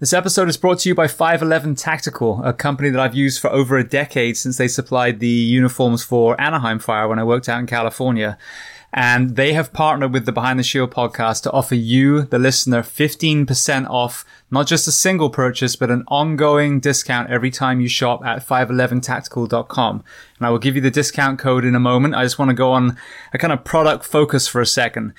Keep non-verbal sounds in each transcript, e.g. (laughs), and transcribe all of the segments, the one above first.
This episode is brought to you by 511 Tactical, a company that I've used for over a decade since they supplied the uniforms for Anaheim Fire when I worked out in California. And they have partnered with the Behind the Shield podcast to offer you, the listener, 15% off not just a single purchase, but an ongoing discount every time you shop at 511tactical.com. And I will give you the discount code in a moment. I just want to go on a kind of product focus for a second.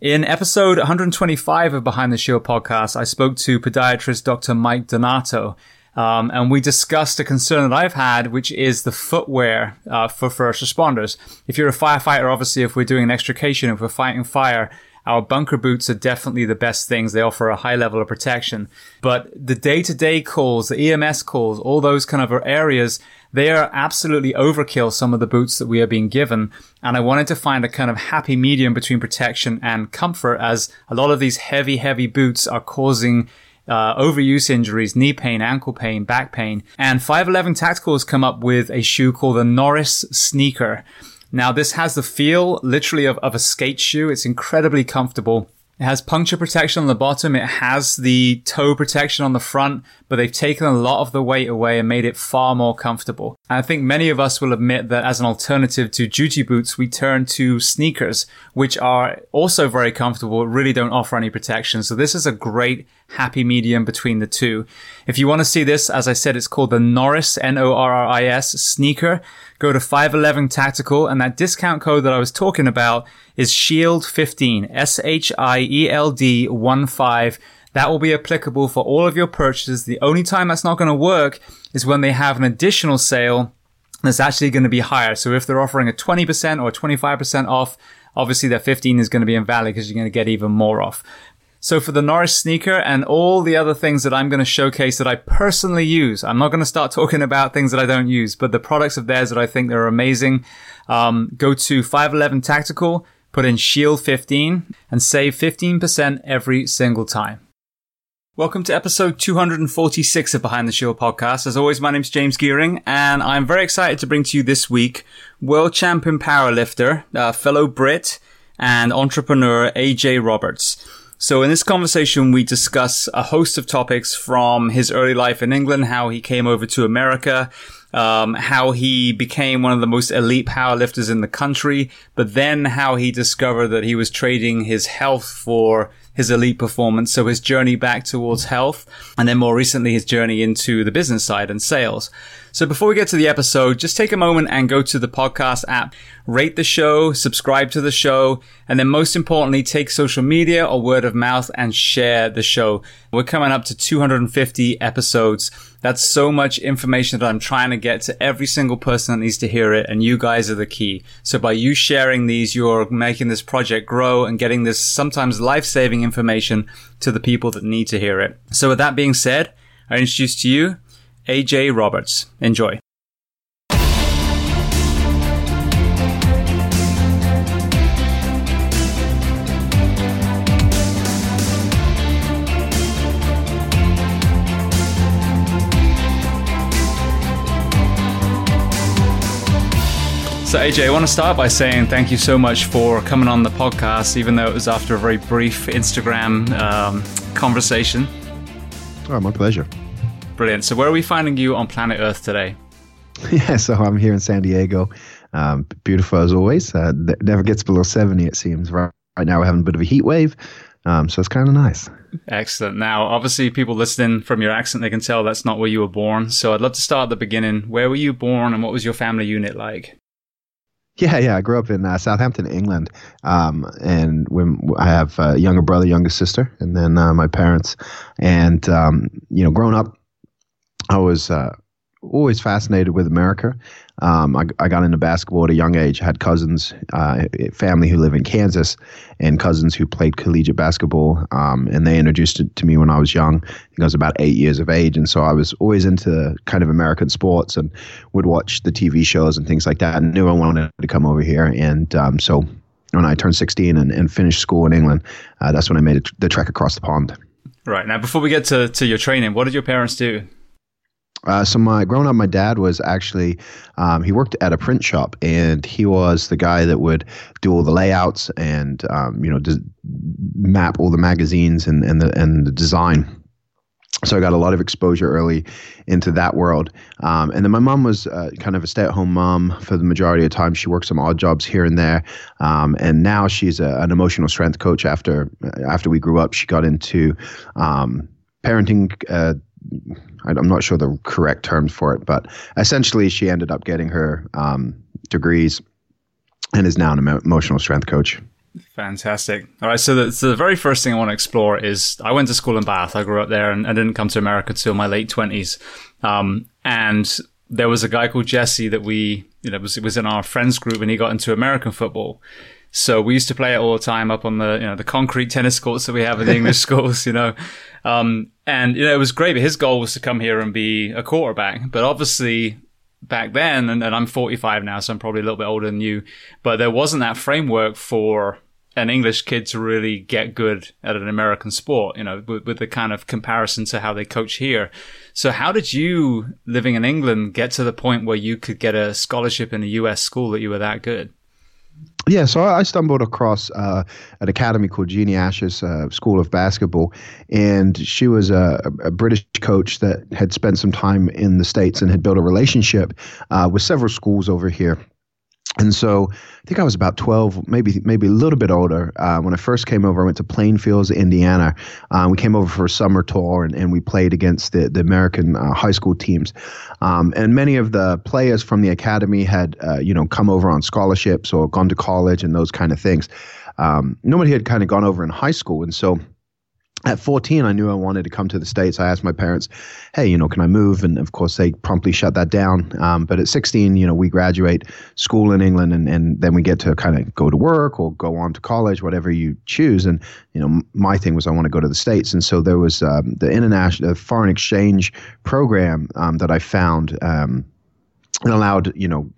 In episode 125 of Behind the Shield podcast, I spoke to podiatrist Dr. Mike Donato. Um, and we discussed a concern that I've had, which is the footwear uh, for first responders. If you're a firefighter, obviously, if we're doing an extrication, if we're fighting fire, our bunker boots are definitely the best things. They offer a high level of protection. But the day to day calls, the EMS calls, all those kind of areas, they are absolutely overkill, some of the boots that we are being given. And I wanted to find a kind of happy medium between protection and comfort as a lot of these heavy, heavy boots are causing uh, overuse injuries, knee pain, ankle pain, back pain. And 511 Tactical has come up with a shoe called the Norris Sneaker. Now, this has the feel literally of, of a skate shoe. It's incredibly comfortable. It has puncture protection on the bottom. It has the toe protection on the front, but they've taken a lot of the weight away and made it far more comfortable. And I think many of us will admit that as an alternative to duty boots, we turn to sneakers, which are also very comfortable, really don't offer any protection. So this is a great happy medium between the two. If you want to see this, as I said, it's called the Norris, N-O-R-R-I-S sneaker. Go to 511 Tactical and that discount code that I was talking about is SHIELD15, S-H-I-E-L-D 1-5. That will be applicable for all of your purchases. The only time that's not going to work is when they have an additional sale that's actually going to be higher. So if they're offering a 20% or 25% off, obviously that 15 is going to be invalid because you're going to get even more off. So for the Norris sneaker and all the other things that I'm going to showcase that I personally use, I'm not going to start (laughs) talking about things that I don't use, but the products of theirs that I think they're amazing. Um, go to 511 Tactical, put in Shield 15 and save 15% every single time. Welcome to episode 246 of Behind the Shield podcast. As always, my name is James Geering and I'm very excited to bring to you this week world champion powerlifter, uh, fellow Brit, and entrepreneur AJ Roberts. So in this conversation, we discuss a host of topics from his early life in England, how he came over to America, um, how he became one of the most elite powerlifters in the country, but then how he discovered that he was trading his health for his elite performance. So his journey back towards health and then more recently his journey into the business side and sales. So before we get to the episode, just take a moment and go to the podcast app, rate the show, subscribe to the show, and then most importantly, take social media or word of mouth and share the show. We're coming up to 250 episodes. That's so much information that I'm trying to get to every single person that needs to hear it. And you guys are the key. So by you sharing these, you're making this project grow and getting this sometimes life saving information to the people that need to hear it. So with that being said, I introduce to you AJ Roberts. Enjoy. So, AJ, I want to start by saying thank you so much for coming on the podcast, even though it was after a very brief Instagram um, conversation. Oh, my pleasure. Brilliant. So, where are we finding you on planet Earth today? (laughs) Yeah, so I'm here in San Diego. Um, beautiful as always. Uh, never gets below 70, it seems. Right, right now, we're having a bit of a heat wave. Um, so it's kind of nice. Excellent. Now, obviously, people listening from your accent, they can tell that's not where you were born. So I'd love to start at the beginning. Where were you born and what was your family unit like? Yeah, yeah. I grew up in uh, Southampton, England, um, and when I have a younger brother, younger sister, and then uh, my parents. And um, you know, growing up, I was uh, always fascinated with America. Um, I, I, got into basketball at a young age. I had cousins, uh, family who live in Kansas, and cousins who played collegiate basketball. Um, and they introduced it to me when I was young. I think I was about eight years of age, and so I was always into kind of American sports and would watch the TV shows and things like that. And knew I wanted to come over here, and um, so when I turned 16 and, and finished school in England, uh, that's when I made the trek across the pond. Right now, before we get to, to your training, what did your parents do? Uh, so my growing up, my dad was actually um, he worked at a print shop, and he was the guy that would do all the layouts and um, you know map all the magazines and and the and the design. so I got a lot of exposure early into that world. Um, and then my mom was uh, kind of a stay-at-home mom for the majority of time. She worked some odd jobs here and there, um, and now she's a, an emotional strength coach. After after we grew up, she got into um, parenting. Uh, I'm not sure the correct terms for it, but essentially, she ended up getting her um, degrees and is now an emotional strength coach. Fantastic. All right. So the, so the very first thing I want to explore is I went to school in Bath. I grew up there and I didn't come to America until my late 20s. Um, and there was a guy called Jesse that we, you know, was, was in our friends group and he got into American football. So we used to play it all the time up on the, you know, the concrete tennis courts that we have in the English (laughs) schools, you know. Um, and, you know, it was great. But his goal was to come here and be a quarterback. But obviously back then, and, and I'm 45 now, so I'm probably a little bit older than you, but there wasn't that framework for an English kid to really get good at an American sport, you know, with, with, the kind of comparison to how they coach here. So how did you, living in England, get to the point where you could get a scholarship in a US school that you were that good? Yeah, so I stumbled across uh, an academy called Jeannie Ash's uh, School of Basketball, and she was a, a, British coach that had spent some time in the States and had built a relationship uh, with several schools over here and so I think I was about 12, maybe maybe a little bit older. Uh, when I first came over, I went to Plainfields, Indiana. Uh, we came over for a summer tour and, and we played against the, the American uh, high school teams. Um, and many of the players from the academy had, uh, you know, come over on scholarships or gone to college and those kind of things. Um, nobody had kind of gone over in high school. And so at 14, I knew I wanted to come to the States. I asked my parents, hey, you know, can I move? And of course, they promptly shut that down. Um, but at 16, you know, we graduate school in England and, and then we get to kind of go to work or go on to college, whatever you choose. And, you know, my thing was I want to go to the States. And so there was um, the international, the foreign exchange program um, that I found. Um, and allowed you know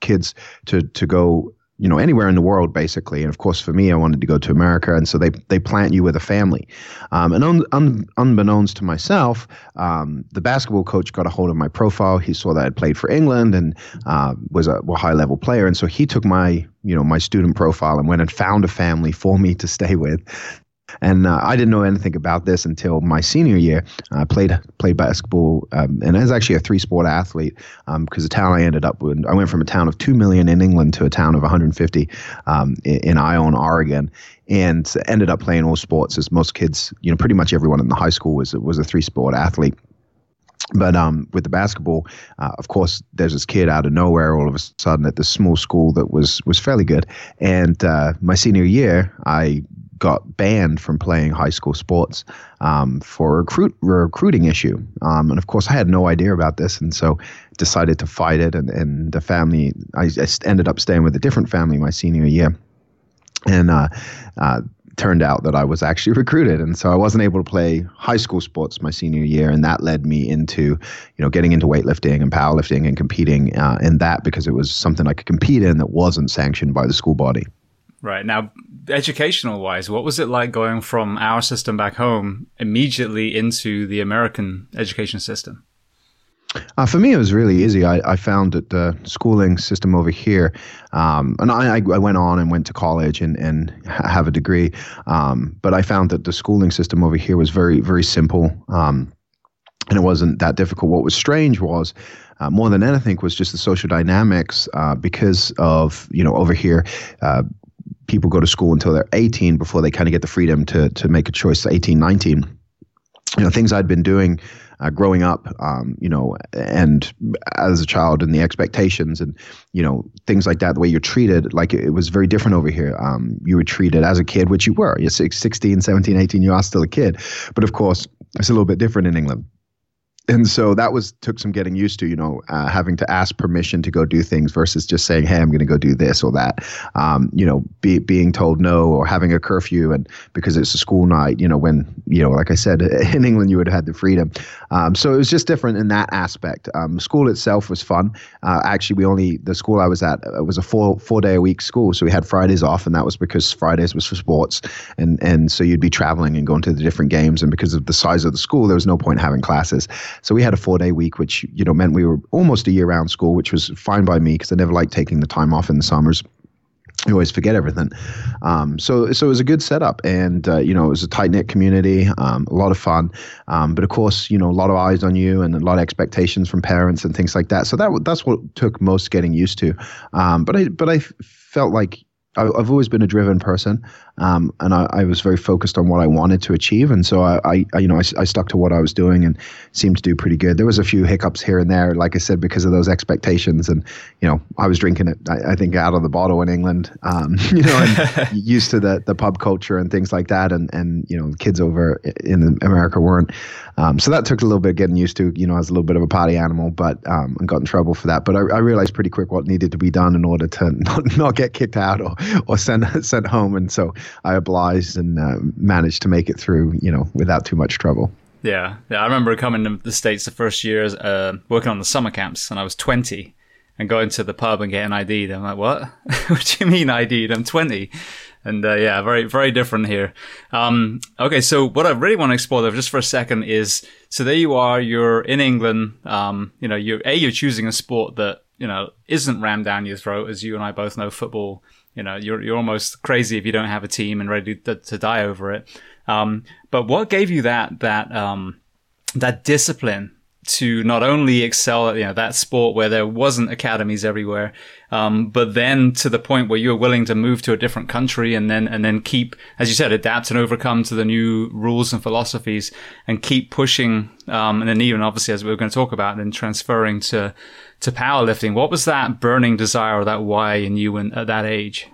kids to to go you know anywhere in the world basically. And of course for me i wanted to go to america. And so they they plant you with a family. Um, and un, un, unbeknownst to myself um, the basketball coach got a hold of my profile. He saw that i played for england and uh, was a, a high level player. And so he took my you know my student profile and went and found a family for me to stay with and uh, I didn't know anything about this until my senior year. I played played basketball, um, and I was actually a three sport athlete because um, the town I ended up with, I went from a town of two million in England to a town of 150 um, in, in Ione, Oregon, and ended up playing all sports. As most kids, you know, pretty much everyone in the high school was was a three sport athlete but um, with the basketball, uh, of course, there's this kid out of nowhere all of a sudden at this small school that was was fairly good. And uh, my senior year, I got banned from playing high school sports um, for a recruit, recruiting issue. Um, and of course, I had no idea about this, and so decided to fight it. And, and the family, I, I ended up staying with a different family my senior year, and uh, uh, turned out that I was actually (laughs) recruited, and so I wasn't able to play high school sports my senior year, and that led me into, you know, getting into weightlifting and powerlifting and competing uh, in that because it was something I could compete in that wasn't sanctioned by the school body. Right. Now, educational wise, what was it like going from our system back home immediately into the American education system? Uh, for me, it was really easy. I, I found that the schooling system over here, um, and I, I went on and went to college and, and (laughs) have a degree, um, but I found that the schooling system over here was very, very simple. Um, and it wasn't that difficult. What was strange was uh, more than anything was just the social dynamics uh, because of you know over here uh, people go to school until they're 18 before they kind of get the freedom to to make a choice 18 19 you know things i'd been doing uh, growing up um, you know and as a child and the expectations and you know things like that the way you're treated like it, it was very different over here. Um, you were treated as a kid which you were. You're 16 17 18 you are still a kid. But of course it's a little bit different in england and so that was took some getting used to you know uh, having to ask permission to go do things versus just saying hey i'm going to go do this or that. Um, you know be, being told no or having a curfew and because it's a school night you know when you know like i said (laughs) in england you would have had the freedom. Um, so it was just different in that aspect. Um, school itself was fun. Uh, actually we only the school i was at uh, was a four four day a week school. So we had fridays off and that was because fridays was for sports. And and so you'd be traveling and going to the different games. And because of the size of the school there was no point having classes so we had a four day week, which you know meant we were almost a year round school, which was fine by me because I never liked taking the time off in the summers. you always forget everything. Um, so, so it was a good setup, and uh, you know, it was a tight knit community, um, a lot of fun. Um, but of course, you know, a lot of eyes on you and a lot of expectations from parents and things like that. So that that's what took most getting used to. Um, but I, but I felt like I've always been a driven person, um, and I, I, was very focused on what I wanted to achieve, and so I, I you know, I, I, stuck to what I was doing and seemed to do pretty good. There was a few hiccups here and there, like I said, because of those expectations, and you know, I was drinking it, I, think, out of the bottle in England, um, (laughs) you know, and (laughs) used to the the pub culture and things like that, and and you know, kids over in America weren't. Um, so that took a little bit of getting used to. You know, I was a little bit of a party animal, but um, and got in trouble for that. But I, I realized pretty quick what needed to be done in order to (laughs) not, not get kicked out or or sent sent home. And so I obliged and uh, managed to make it through. You know, without too much trouble. Yeah, yeah. I remember coming to the states the first year, uh, working on the summer camps, and I was twenty, and going to the pub and getting ID'd. I'm like, what? (laughs) what do you mean ID'd? I'm twenty and uh, yeah, very very different here. Um, okay, so what I really want to explore though, just for a second, is so there you are, you're in England. Um, you know, you're a you're choosing a sport that you know isn't rammed down your throat, as you and I both know. Football, you know, you're you're almost crazy if you don't have a team and ready to, to die over it. Um, but what gave you that that um, that discipline to not only excel at you know that sport where there wasn't academies everywhere, um, but then to the point where you were willing to move to a different country and then and then keep, as you said, adapt and overcome to the new rules and philosophies and keep pushing, um, and then even obviously as we are going to talk about, then transferring to to powerlifting. What was that burning desire or that why in you at that age?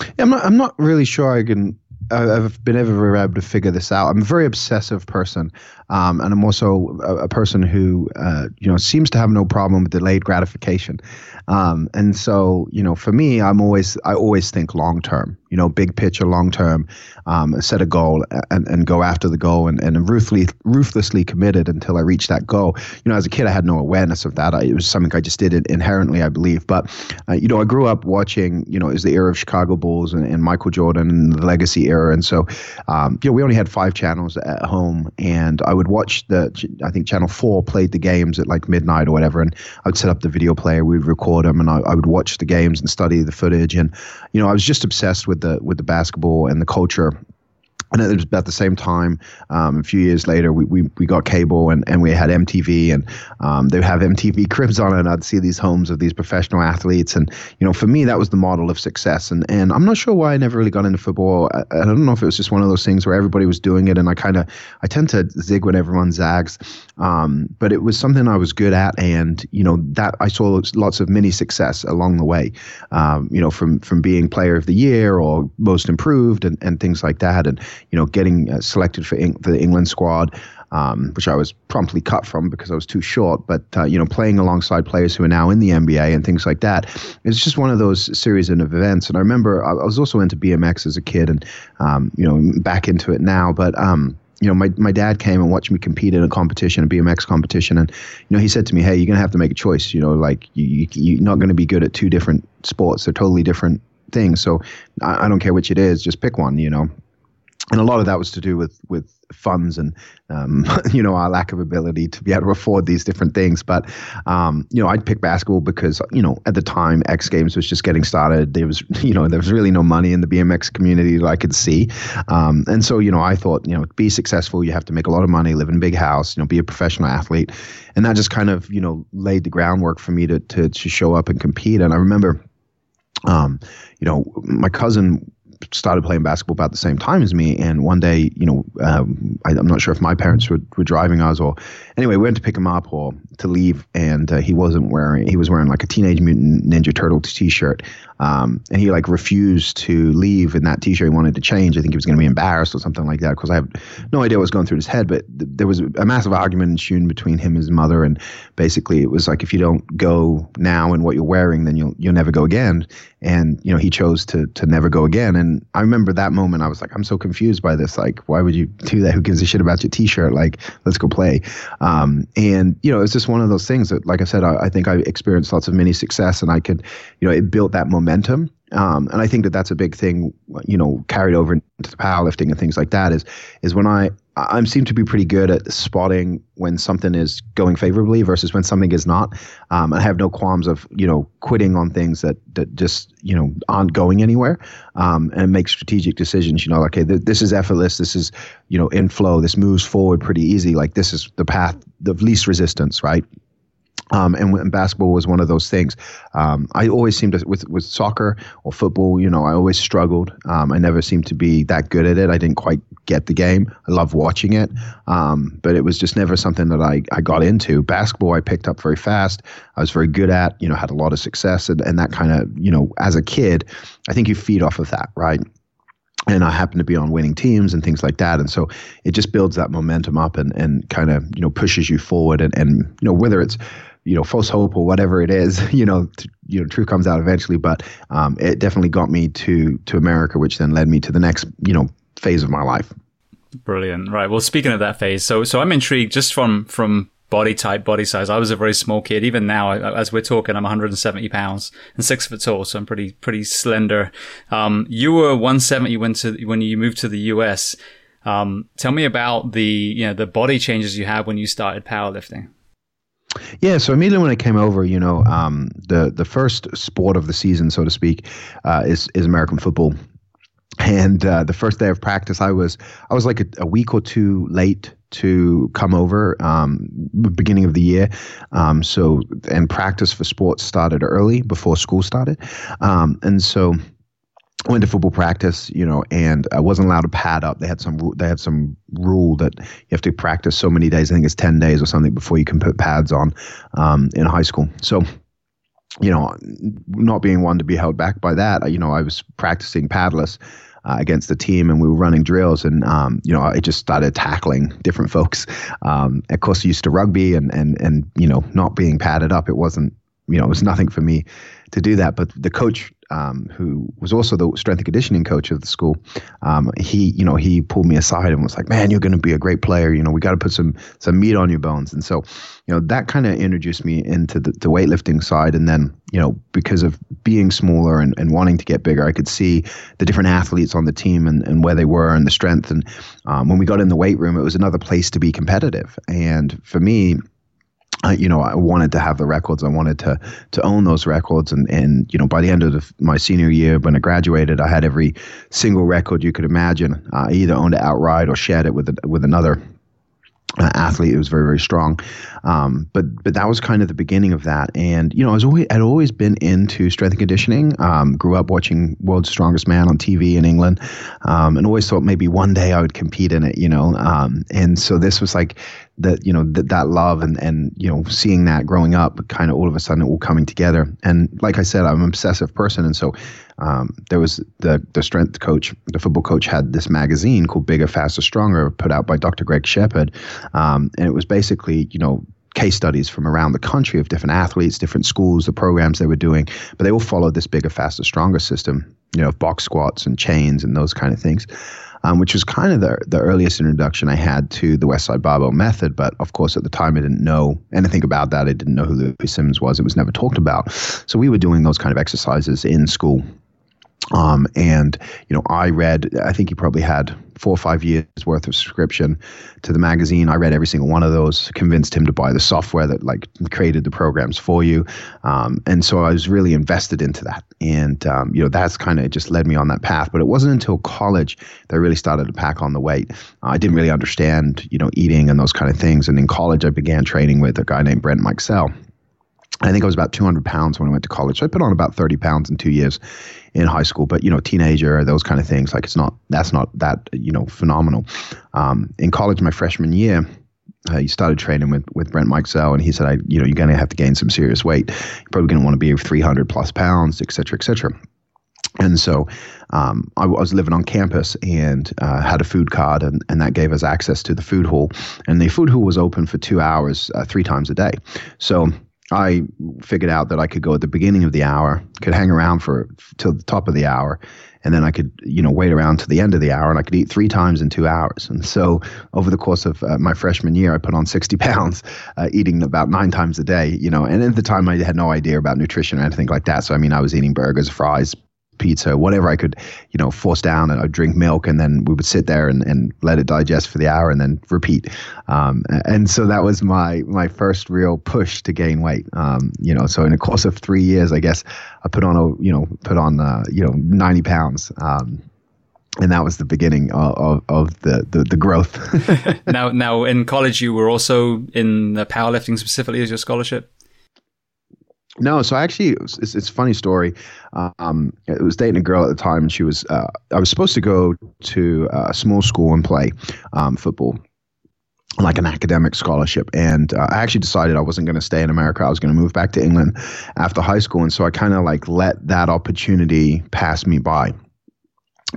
Yeah, I'm not. I'm not really sure I can I've been ever able to figure this out. I'm a very obsessive person, um, and I'm also a, a person who, uh, you know, seems to have no problem with delayed gratification. Um, and so, you know, for me, I'm always I always think long term. You know, big picture, long term. Um, set a goal and, and go after the goal and, and ruthlessly ruthlessly committed until I reach that goal. You know, as a kid, I had no awareness of that. I, it was something I just did inherently, I believe. But uh, you know, I grew up watching. You know, it was the era of Chicago Bulls and, and Michael Jordan and the Legacy era, and so um, you know, we only had five channels at home, and I would watch the. I think Channel Four played the games at like midnight or whatever, and I would set up the video player. We'd record them, and I, I, would watch the games and study the footage. And you know, I was just obsessed with the with the basketball and the culture and it was about the same time, um, a few years later, we, we, we got cable and, and we had MTV and um, they would have MTV (laughs) cribs on it. And I'd see these homes of these professional athletes. And, you know, for me, that was the model of success. And, and I'm not sure why I never really got into football. I, I don't know if it was just one of those things where everybody was doing it. And I kind of, I tend to zig when everyone zags. Um, but it was something I was good at. And, you know, that I saw lots of mini success along the way, um, you know, from, from being player of the year or most improved and, and things like that. And, you know, getting uh, selected for, for the England squad, um, which I was promptly cut from because I was too short. But uh, you know, playing alongside players who are now in the NBA and things like that, it's just one of those series of events. And I remember I, was also into BMX as a kid, and um, you know, back into it now. But um, you know, my, my dad came and watched me compete in a competition, a BMX competition, and you know, he said to me, "Hey, you're gonna have to make a choice. You know, like you, you are not gonna be good at two different sports. They're totally different things. So I, I don't care which it is. Just pick one. You know." And a lot of that was to do with with funds and um, (laughs) you know our lack of ability to be able to afford these different things. But um, you know, I'd pick basketball because you know at the time X Games was just getting started. There was (laughs) you know there was really no money in the BMX community that I could see, um, and so you know I thought you know to be successful you have to make a lot of money, live in a big house, you know be a professional athlete, and that just kind of you know laid the groundwork for me to to, to show up and compete. And I remember. Um, you know, my cousin started playing basketball about the same time as me. And one day, you know, um, I, am not sure if my parents were, were driving us or anyway, we went to pick him up or to leave, and uh, he wasn't wearing. He was wearing like a Teenage Mutant Ninja Turtle t-shirt, um, and he like refused to leave in that t-shirt. He wanted to change. I think he was going to be embarrassed or something like that. Because I have no idea what was going through his head. But th- there was a massive argument ensued between him and his mother, and basically it was like if you don't go now in what you're wearing, then you'll you'll never go again. And you know he chose to to never go again. And I remember that moment. I was like, I'm so confused by this. Like, why would you do that? Who gives a shit about your t-shirt? Like, let's go play. And you know, it's just one of those things that, like I said, I, I think I experienced lots of mini success, and I could, you know, it built that momentum. Um, and I think that that's a big thing, you know, carried over into powerlifting and things like that. Is is when I I seem to be pretty good at spotting when something is going favorably versus when something is not. Um, I have no qualms of you know quitting on things that that just you know aren't going anywhere, um, and make strategic decisions. You know, okay, th- this is effortless. This is you know in flow. This moves forward pretty easy. Like this is the path of least resistance, right? Um, and, and, basketball was one of those things. Um, I always seemed to with with soccer or football. You know, I always struggled. Um, I never seemed to be that good at it. I didn't quite get the game. I love watching it, um, but it was just never something that I, I got into. Basketball, I picked up very fast. I was very good at. You know, had a lot of success, and, and that kind of you know, as a kid, I think you feed off of that, right? and I happen to be on winning teams and things like that. And so it just builds that momentum up and, and kind of, you know, pushes you forward. And, and, you know, whether it's you know false hope or whatever it is (laughs) you know you know truth comes out eventually but um, it definitely got me to to america which then led me to the next you know phase of my life. Brilliant. Right. Well speaking of that phase so so i'm intrigued just from from body type body size. I was a very small kid. Even now as we're talking i'm 170 pounds and six foot tall so i'm pretty pretty slender. Um, you were 170 when to when you moved to the us um, tell me about the you know the body changes you had when you started powerlifting yeah, so immediately when I came over, you know, um, the the first sport of the season, so to speak, uh, is is American football. And uh, the first day of practice, I was I was like a, a week or two late to come over um, beginning of the year. Um, so and practice for sports started early before school started, um, and so went to football practice, you know, and I wasn't allowed to pad up. They had some they had some rule that you have to practice so many days. I think it's ten days or something before you can put pads on um, in high school. So, you know, not being one to be held back by that, you know, I was practicing padless. Uh, against the team, and we were running drills, and um, you know, I just started tackling different (laughs) folks. Um, of course, used to rugby, and and and you know, not being padded up, it wasn't, you know, it was nothing for me to do that. But the coach um, who was also the strength and conditioning coach of the school, um, he, you know, he pulled me aside and was like, "Man, you're going to be a great player. You know, we got to put some some meat on your bones." And so, you know, that kind of introduced me into the, the weightlifting side. And then, you know, because of being smaller and, and wanting to get bigger, I could see the different athletes on the team and, and where they were and the strength. And um, when we got in the weight room, it was another place to be competitive. And for me, you know, I wanted to have the records. I wanted to to own those records, and and you know, by the end of the, my senior year, when I graduated, I had every single record you could imagine. I either owned it outright or shared it with with another uh, athlete who was very very strong. Um, but but that was kind of the beginning of that. And you know, I was always I'd always been into strength and conditioning. Um, grew up watching World's Strongest Man on TV in England, um, and always thought maybe one day I would compete in it. You know, um, and so this was like that you know that that love and and you know seeing that growing up kind of all of a sudden all coming together and like i said i'm an obsessive person and so um, there was the the strength coach the football coach had this magazine called bigger faster stronger put out by dr greg shepherd um, and it was basically you know case studies from around the country of different athletes different schools the programs they were doing but they all followed this bigger faster stronger system you know of box squats and chains and those kind of things um, which was kind of the, the earliest introduction I had to the Westside Barbell method. But of course, at the time, I didn't know anything about that. I didn't know who Louie Simmons was. It was never talked about. So we were doing those kind of exercises in school. Um, and you know, I read. I think he probably had four or five years worth of subscription to the magazine. I read every single one of those. Convinced him to buy the software that like created the programs for you. Um, and so I was really invested into that. And um, you know, that's kind of just led me on that path. But it wasn't until college that I really started to pack on the weight. Uh, I didn't really understand, you know, eating and those kind of things. And in college, I began training with a guy named Brent Mikesell I think I was about 200 pounds when I went to college. So I put on about 30 pounds in two years in high school. But you know, teenager, those kind of things, like it's not that's not that you know phenomenal. Um, in college, my freshman year, uh, he started training with with Brent Mikesell, and he said, "I you know you're going to have to gain some serious weight. You're probably going to want to be 300 plus pounds, et cetera, et cetera." And so um, I was living on campus and uh, had a food card, and, and that gave us access to the food hall. And the food hall was open for two hours, uh, three times a day. So I figured out that I could go at the beginning of the hour, could hang around for till the top of the hour, and then I could, you know, wait around to the end of the hour, and I could eat three times in two hours. And so, over the course of uh, my freshman year, I put on 60 (laughs) pounds, uh, eating about nine times a day. You know, and at the time, I had no idea about nutrition or anything like that. So, I mean, I was eating burgers, fries, pizza, whatever I could, you know, force down. And I'd drink milk, and then we would sit there and, and let it digest for the hour, and then repeat. Um, and so that was my my first real push to gain weight. Um, you know, so in the course of three years, I guess I put on a you know put on uh, you know ninety pounds. Um, and that was the beginning of, of, of the, the, the growth. (laughs) (laughs) now, now in college, you were also in powerlifting specifically as your scholarship. No, so actually, it's, it's, a funny story. Um, I was dating a girl at the time, and she was. Uh, I was supposed to go to a small school and play um, football, like an academic scholarship. And uh, I actually decided I wasn't going to stay in America. I was going to move back to England after high school, and so I kind of like let that opportunity pass me by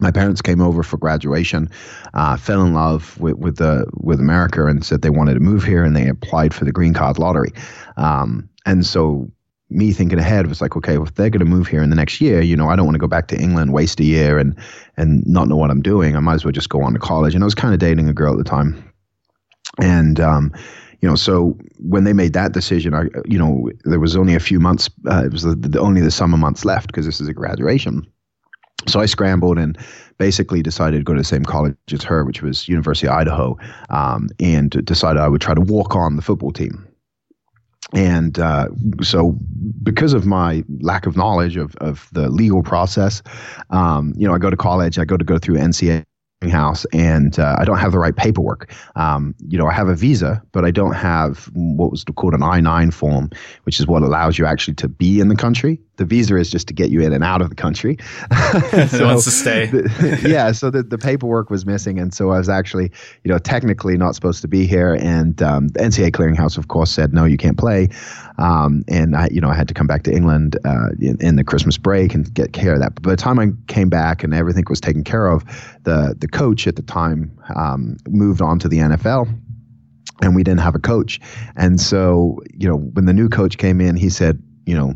my parents came over for graduation, uh, fell in love with with the with America, and said they wanted to move here, and they applied for the green card lottery. Um, and so me thinking ahead was like, okay, well, if they're going to move here in the next year, you know, I don't want to go back to England, waste a year, and and not know what I'm doing. I might as well just go on to college. And I was kind of dating a girl at the time, and um, you know, so when they made that decision, I, you know, there was only a few months. Uh, it was the, the, only the summer months left because this is a graduation. So I scrambled and basically decided to go to the same college as her, which was University of Idaho, um, and decided I would try to walk on the football team and uh, so because of my lack of knowledge of, of the legal process um, you know i go to college i go to go through ncaa house and uh, I don't have the right paperwork. Um, you know, I have a visa, but I don't have what was called an I 9 form, which is what allows you actually to be in the country. The visa is just to get you in and out of the country. (laughs) so, wants to stay. (laughs) The, yeah. So the, the paperwork was missing. And so I was actually, you know, technically not supposed to be here. And um, the NCAA clearinghouse, of course, said, no, you can't play. Um, and I, you know, I had to come back to England uh, in, in, the Christmas break and get care of that. But by the time I came back and everything was taken care of, the the coach at the time um, moved on to the NFL and we didn't have a coach. And so, you know, when the new coach came in, he said, you know,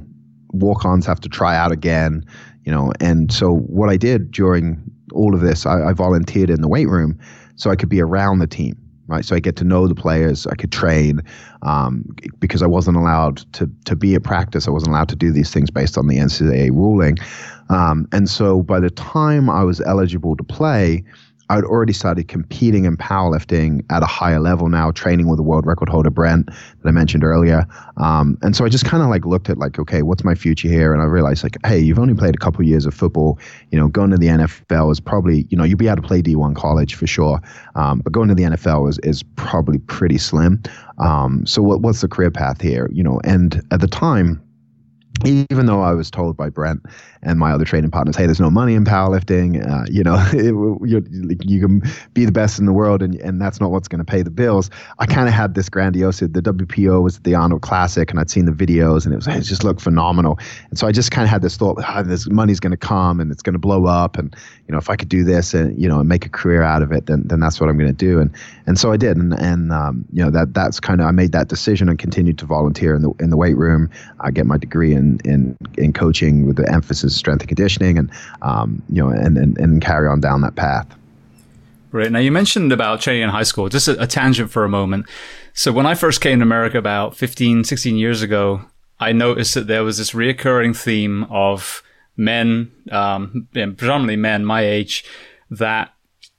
walk-ons have to try out again, you know. And so, what I did during all of this, I, I volunteered in the weight room so I could be around the team right? So I get to know the players. I could train um, because I wasn't allowed to to be at practice. I wasn't allowed to do these things based on the NCAA ruling. Um, and so by the time I was eligible to play, I'd already started competing in powerlifting at a higher level now, training with the world record holder Brent that I mentioned earlier. Um, and so I just kind of like looked at like, okay, what's my future here? And I realized like, hey, you've only played a couple years of football. You know, going to the NFL is probably, you know, you'll be able to play D1 college for sure, um, but going to the NFL is is probably pretty slim. Um, so what, what's the career path here? You know, and at the time even though I was told by Brent and my other training partners, hey, there's no money in powerlifting. Uh, you know, (laughs) it, you can be the best in the world, and, and that's not what's going to pay the bills. I kind of had this grandiose. The WPO was the Arnold Classic, and I'd seen the videos, and it was it just looked phenomenal. And so I just kind of had this thought: oh, this money's going to come, and it's going to blow up, and you know, if I could do this and you know, and make a career out of it, then then that's what I'm going to do. And and so I did, and and um, you know, that that's kind of I made that decision and continued to volunteer in the in the weight room. I get my degree in in in coaching with the emphasis strength and conditioning, and um, you know, and, and and carry on down that path. Right. Now, you mentioned about training in high school. Just a, a, tangent for a moment. So, when I first came to America about 15, 16 years ago, I noticed that there was this reoccurring theme of men, um, predominantly men my age, that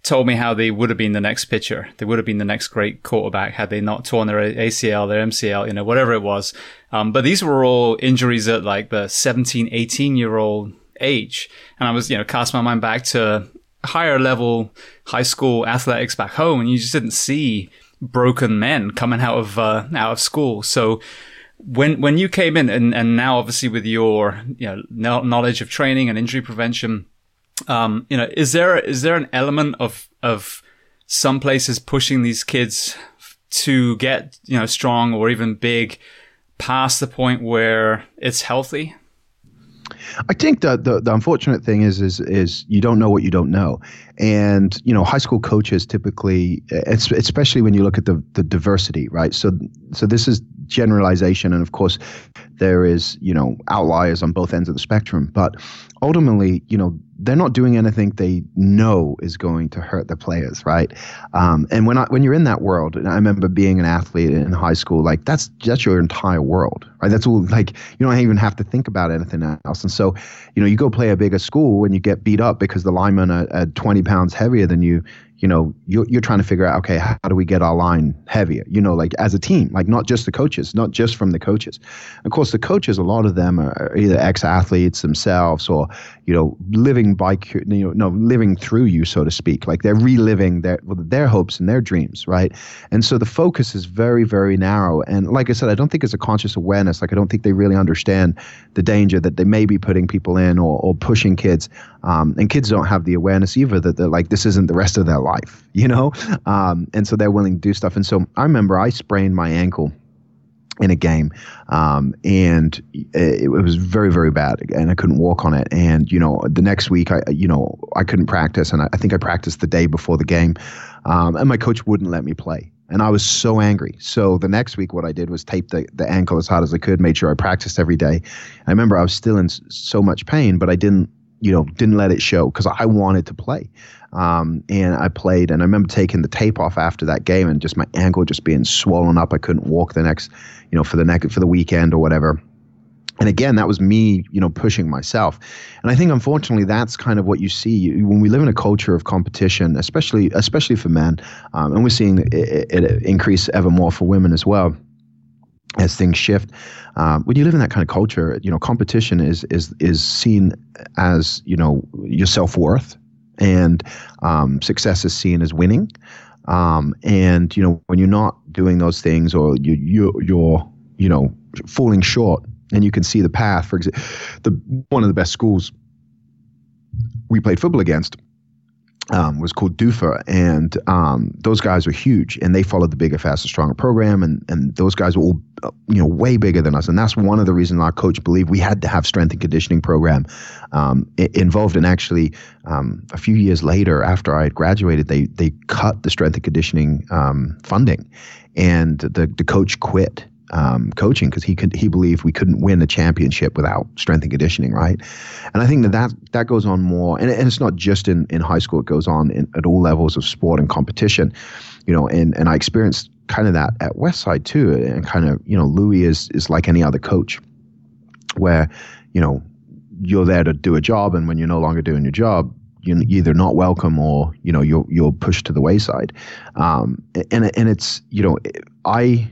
told me how they would have been the next pitcher. They would have been the next great quarterback had they not torn their ACL, their MCL, you know, whatever it was. Um, but these were all injuries at like the 17, 18 year old age. And I was, you know, cast my mind back to higher level high school athletics back home and you just didn't see broken men coming out of, uh, out of school. So, when when you came in and, and now obviously with your you know knowledge of training and injury prevention um, you know, is there is there an element of of some places pushing these kids to get you know strong or even big past the point where it's healthy? I think that the, the unfortunate thing is is is you don't know what you don't know, and you know high school coaches typically, especially when you look at the the diversity, right? So so this is generalization, and of course, there is you know outliers on both ends of the spectrum. But ultimately, you know, they're not doing anything they know is going to hurt the players, right? Um, and when I, when you're in that world, and I remember being an athlete in high school, like that's that's your entire world, right? That's all. Like you don't even have to think about anything else. And so, you know, you go play a bigger school and you get beat up because the linemen are, are 20 pounds heavier than you you know, you're, you're trying to figure out, okay, how do we get our line heavier? You know, like as a team, like not just the coaches, not just from the coaches. Of course, the coaches, a lot of them are either ex-athletes themselves or, you know, living by, you know, no, living through you, so to speak. Like they're reliving their their hopes and their dreams, right? And so the focus is very, very narrow. And like I said, I don't think it's a conscious awareness. Like I don't think they really understand the danger that they may be putting people in or, or pushing kids. Um, and kids don't have the awareness either that they're like this isn't the rest of their life, (laughs) you know. Um, and so they're willing to do stuff. And so I remember I sprained my ankle in a game, um, and it, it, was very, very bad, and I couldn't walk on it. And you know, the next week, I, you know, I couldn't practice, and I, I think I practiced the day before the game, um, and my coach wouldn't let me play. And I was so angry. So the next week, what I did was tape the, the ankle as hard as I could, made sure I practiced every day. I remember I was still in so much pain, but I didn't you know, didn't let it show because I wanted to play. Um, and I played, and I remember taking the tape off after that game, and just my ankle just being swollen up. I couldn't walk the next, you know, for the next for the weekend or whatever. And again, that was me, you know, pushing myself. And I think, unfortunately, that's kind of what you see when we live in a culture of competition, especially especially for men, um, and we're seeing it, it increase ever more for women as well as things shift. Um, when you live in that kind of culture, you know, competition is is is seen as you know your self worth, and um, success is seen as winning. Um, and you know, when you're not doing those things, or you you you're you know falling short, and you can see the path. For example, the one of the best schools we played football against um, was called Dufur, and um, those guys were huge, and they followed the bigger, faster, stronger program, and and those guys were all, you know, way bigger than us, and that's one of the reasons our coach believed we had to have strength and conditioning program um, involved. And actually, um, a few years later, after I had graduated, they they cut the strength and conditioning um, funding, and the the coach quit um, coaching because he could he believed we couldn't win a championship without strength and conditioning, right? And I think that that, that goes on more, and, and it's not just in, in high school; it goes on in, at all levels of sport and competition, you know. And and I experienced kind of that at Westside too, and kind of you know Louis is is like any other coach, where you know you're there to do a job, and when you're no longer doing your job, you're either not welcome or you know you're you're pushed to the wayside um, and and it's you know i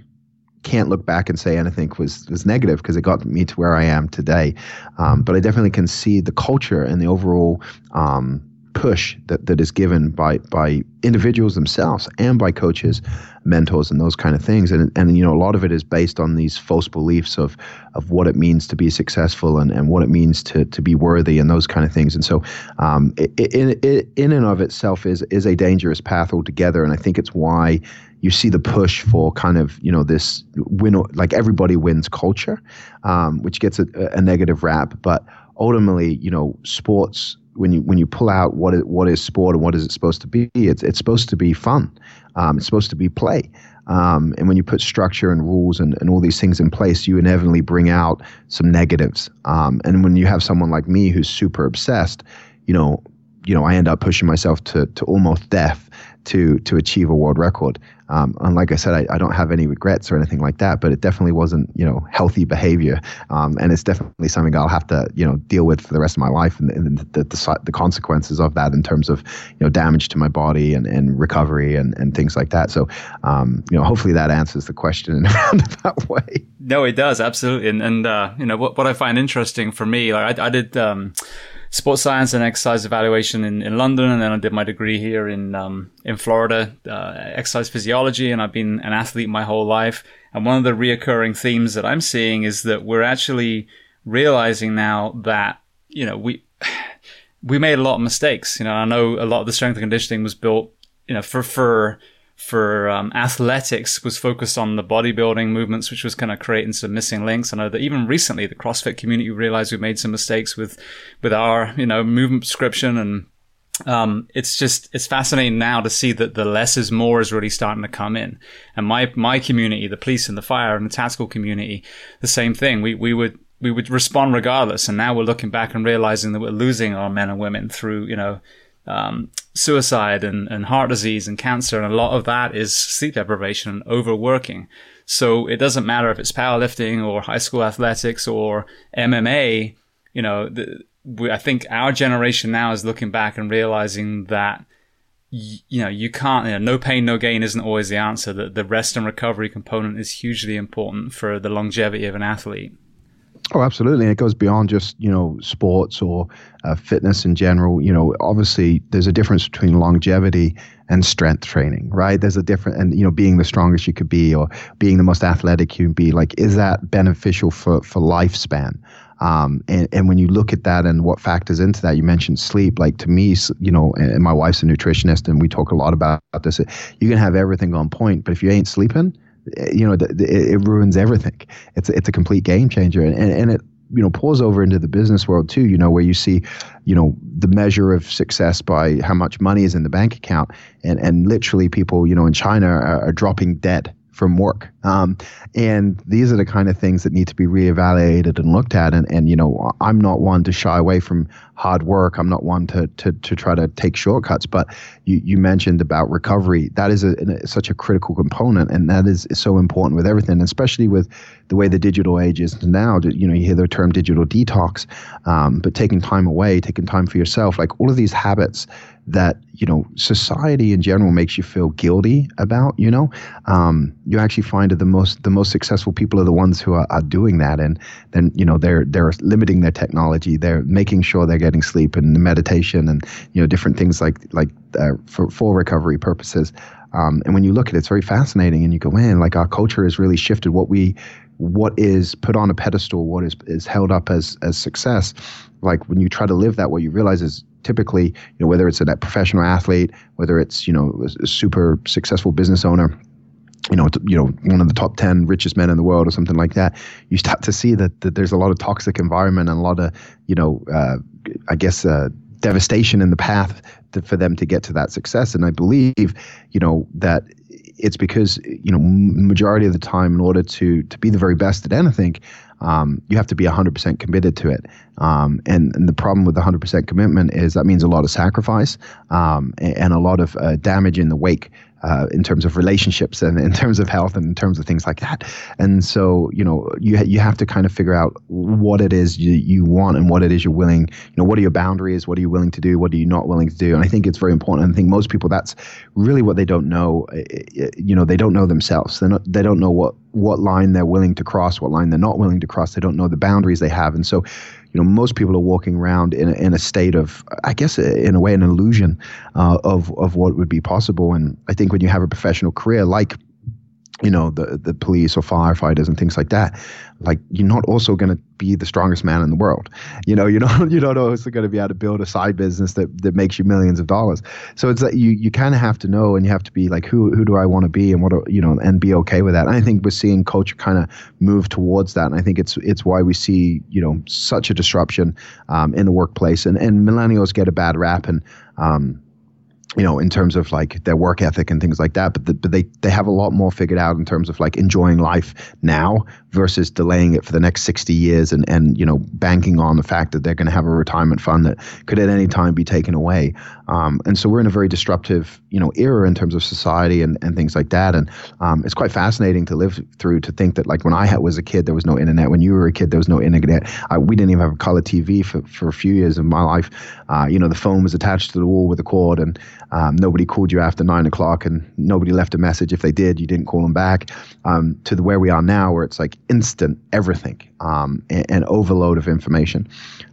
can't look back and say anything was was negative because it got me to where I am today. Um, but I definitely can see the culture and the overall um, push that, that is given by by individuals themselves and by coaches, mentors, and those kind of things. And and you know a lot of it is based on these false beliefs of of what it means to be successful and, and what it means to to be worthy and those kind of things. And so, um, it, it, it, in and of itself is is a dangerous path altogether. And I think it's why you see the push for kind of you know this win like everybody wins culture, um, which gets a, a negative rap, but ultimately you know sports when you when you pull out what is what is sport and what is it supposed to be, it's it's supposed to be fun. Um, it's supposed to be play. Um, and when you put structure and rules and, and all these things in place, you inevitably bring out some negatives. Um, and when you have someone like me who's super obsessed, you know, you know, I end up pushing myself to to almost death to to achieve a world record. Um, and like I said, I, I, don't have any regrets or anything like that, but it definitely wasn't, you know, healthy behavior. Um, and it's definitely something I'll have to, you know, deal with for the rest of my life and, and the, the, the, consequences of that in terms of, you know, damage to my body and, and recovery and, and things like that. So, um, you know, hopefully that answers the question in a (laughs) roundabout way. No, it does. Absolutely. And, and uh, you know, what, what I find interesting for me, like I, I did, um, sports science and exercise evaluation in, in London, and then I did my degree here in um, in Florida, uh, exercise physiology, and I've been an athlete my whole life. And one of the reoccurring themes that I'm seeing is that we're actually realizing now that you know we (sighs) we made a lot of mistakes. You know, I know a lot of the strength and conditioning was built, you know, for for for um, athletics was focused on the bodybuilding movements, which was kind of creating some missing links. I know that even recently the CrossFit community realized we made some mistakes with with our you know movement prescription and um, it's just it's fascinating now to see that the less is more is really starting to come in. And my my community, the police and the fire and the tactical community, the same thing. We we would we would respond regardless. And now we're looking back and realizing that we're losing our men and women through you know um, suicide and, and heart disease and cancer, and a lot of that is sleep deprivation and overworking. So it doesn't matter if it's powerlifting or high school athletics or MMA. You know, the, we, I think our generation now is looking back and realizing that you know you can't you know, no pain no gain isn't always the answer that the rest and recovery component is hugely important for the longevity of an athlete Oh, absolutely. And it goes beyond just, you know, sports or uh, fitness in general. You know, obviously there's a difference between longevity and strength training, right? There's a different, and, you know, being the strongest you could be or being the most athletic you can be, like, is that beneficial for, for lifespan? Um, and, and when you look at that and what factors into that, you mentioned sleep. Like to me, you know, and my wife's a nutritionist, and we talk a lot about this. You can have everything on point, but if you ain't sleeping, you know, it, ruins everything. It's it's a complete game changer, and and it you know pours over into the business world too. You know, where you see, you know, the measure of success by how much money is in the bank account, and and literally people, you know, in China are, are dropping dead from work. Um, and these are the kind of things that need to be reevaluated and looked at. And, and, you know, I'm not one to shy away from hard work. I'm not one to, to, to try to take shortcuts, but you, you mentioned about recovery. That is a, a, such a critical component. And that is, so important with everything, especially with the way the digital age is now. You know, you hear the term digital detox, um, but taking time away, taking time for yourself, like all of these habits that you know society in general makes you feel guilty about you know um, you actually find that the most the most successful people are the ones who are, are doing that and then you know they're they're limiting their technology they're making sure they're sleep and the meditation and you know different things like like uh, for for recovery purposes. Um, and when you look at it it's very fascinating and you go man like our culture has really shifted what we what is put on a pedestal what is is held up as as success. Like when you try to live that what you realize is typically, you know, whether it's a professional athlete, whether it's you know a super successful business owner, you know, you know, one of the top ten richest men in the world or something like that, you start to see that, that there's a lot of toxic environment and a lot of, you know, uh, I guess uh, devastation in the path to, for them to get to that success. And I believe, you know, that it's because you know majority of the time in order to to be the very best at anything um, you have to be 100% committed to it. Um, and, and, the problem with the 100% commitment is that means a lot of sacrifice um, and, and, a lot of uh, damage in the wake uh, in terms of relationships and in terms of health and in terms of things like that. And so, you know, you you have to kind of figure out what it is you, you want and what it is you're willing. You know, what are your boundaries? What are you willing to do? What are you not willing to do? And I think it's very important. And I think most people that's really what they don't know. Eh, eh, eh, you know, they don't know themselves. They not they don't know what what line they're willing to cross, what line they're not willing to cross. They don't know the boundaries they have, and so you know, most people are walking around in a, in a state of, I guess, in a way, an illusion uh, of of what would be possible. And I think when you have a professional career like you know the the police or firefighters and things like that like you're not also going to be the strongest man in the world. You know (laughs) you're not you don't also going to be able to build a side business that that makes you millions of dollars. So it's like you you kind of have to know and you have to be like who who do I want to be and what are, you know and be okay with that. And I think we're seeing culture kind of move towards that. And I think it's it's why we see you know such a disruption um, in the workplace. And and millennials get a bad rap and um, you know, in terms of like their work ethic and things like that. But, the, but they, they have a lot more figured out in terms of like enjoying life now versus delaying it for the next 60 years and, and you know, banking on the fact that they're going to have a retirement fund that could at any time be taken away. Um, and so we're in a very disruptive, you know, era in terms of society and, and things like that. And um, it's quite fascinating to live through to think that like when I was a kid, there was no internet. When you were a kid, there was no internet. I, we didn't even have a color TV for, for a few years of my life. Uh, you know, the phone was attached to the wall with a cord and um, nobody called you after nine o'clock, and nobody left a message. If they did, you didn't call them back. Um, to the where we are now, where it's like instant everything um, and, and, overload of information.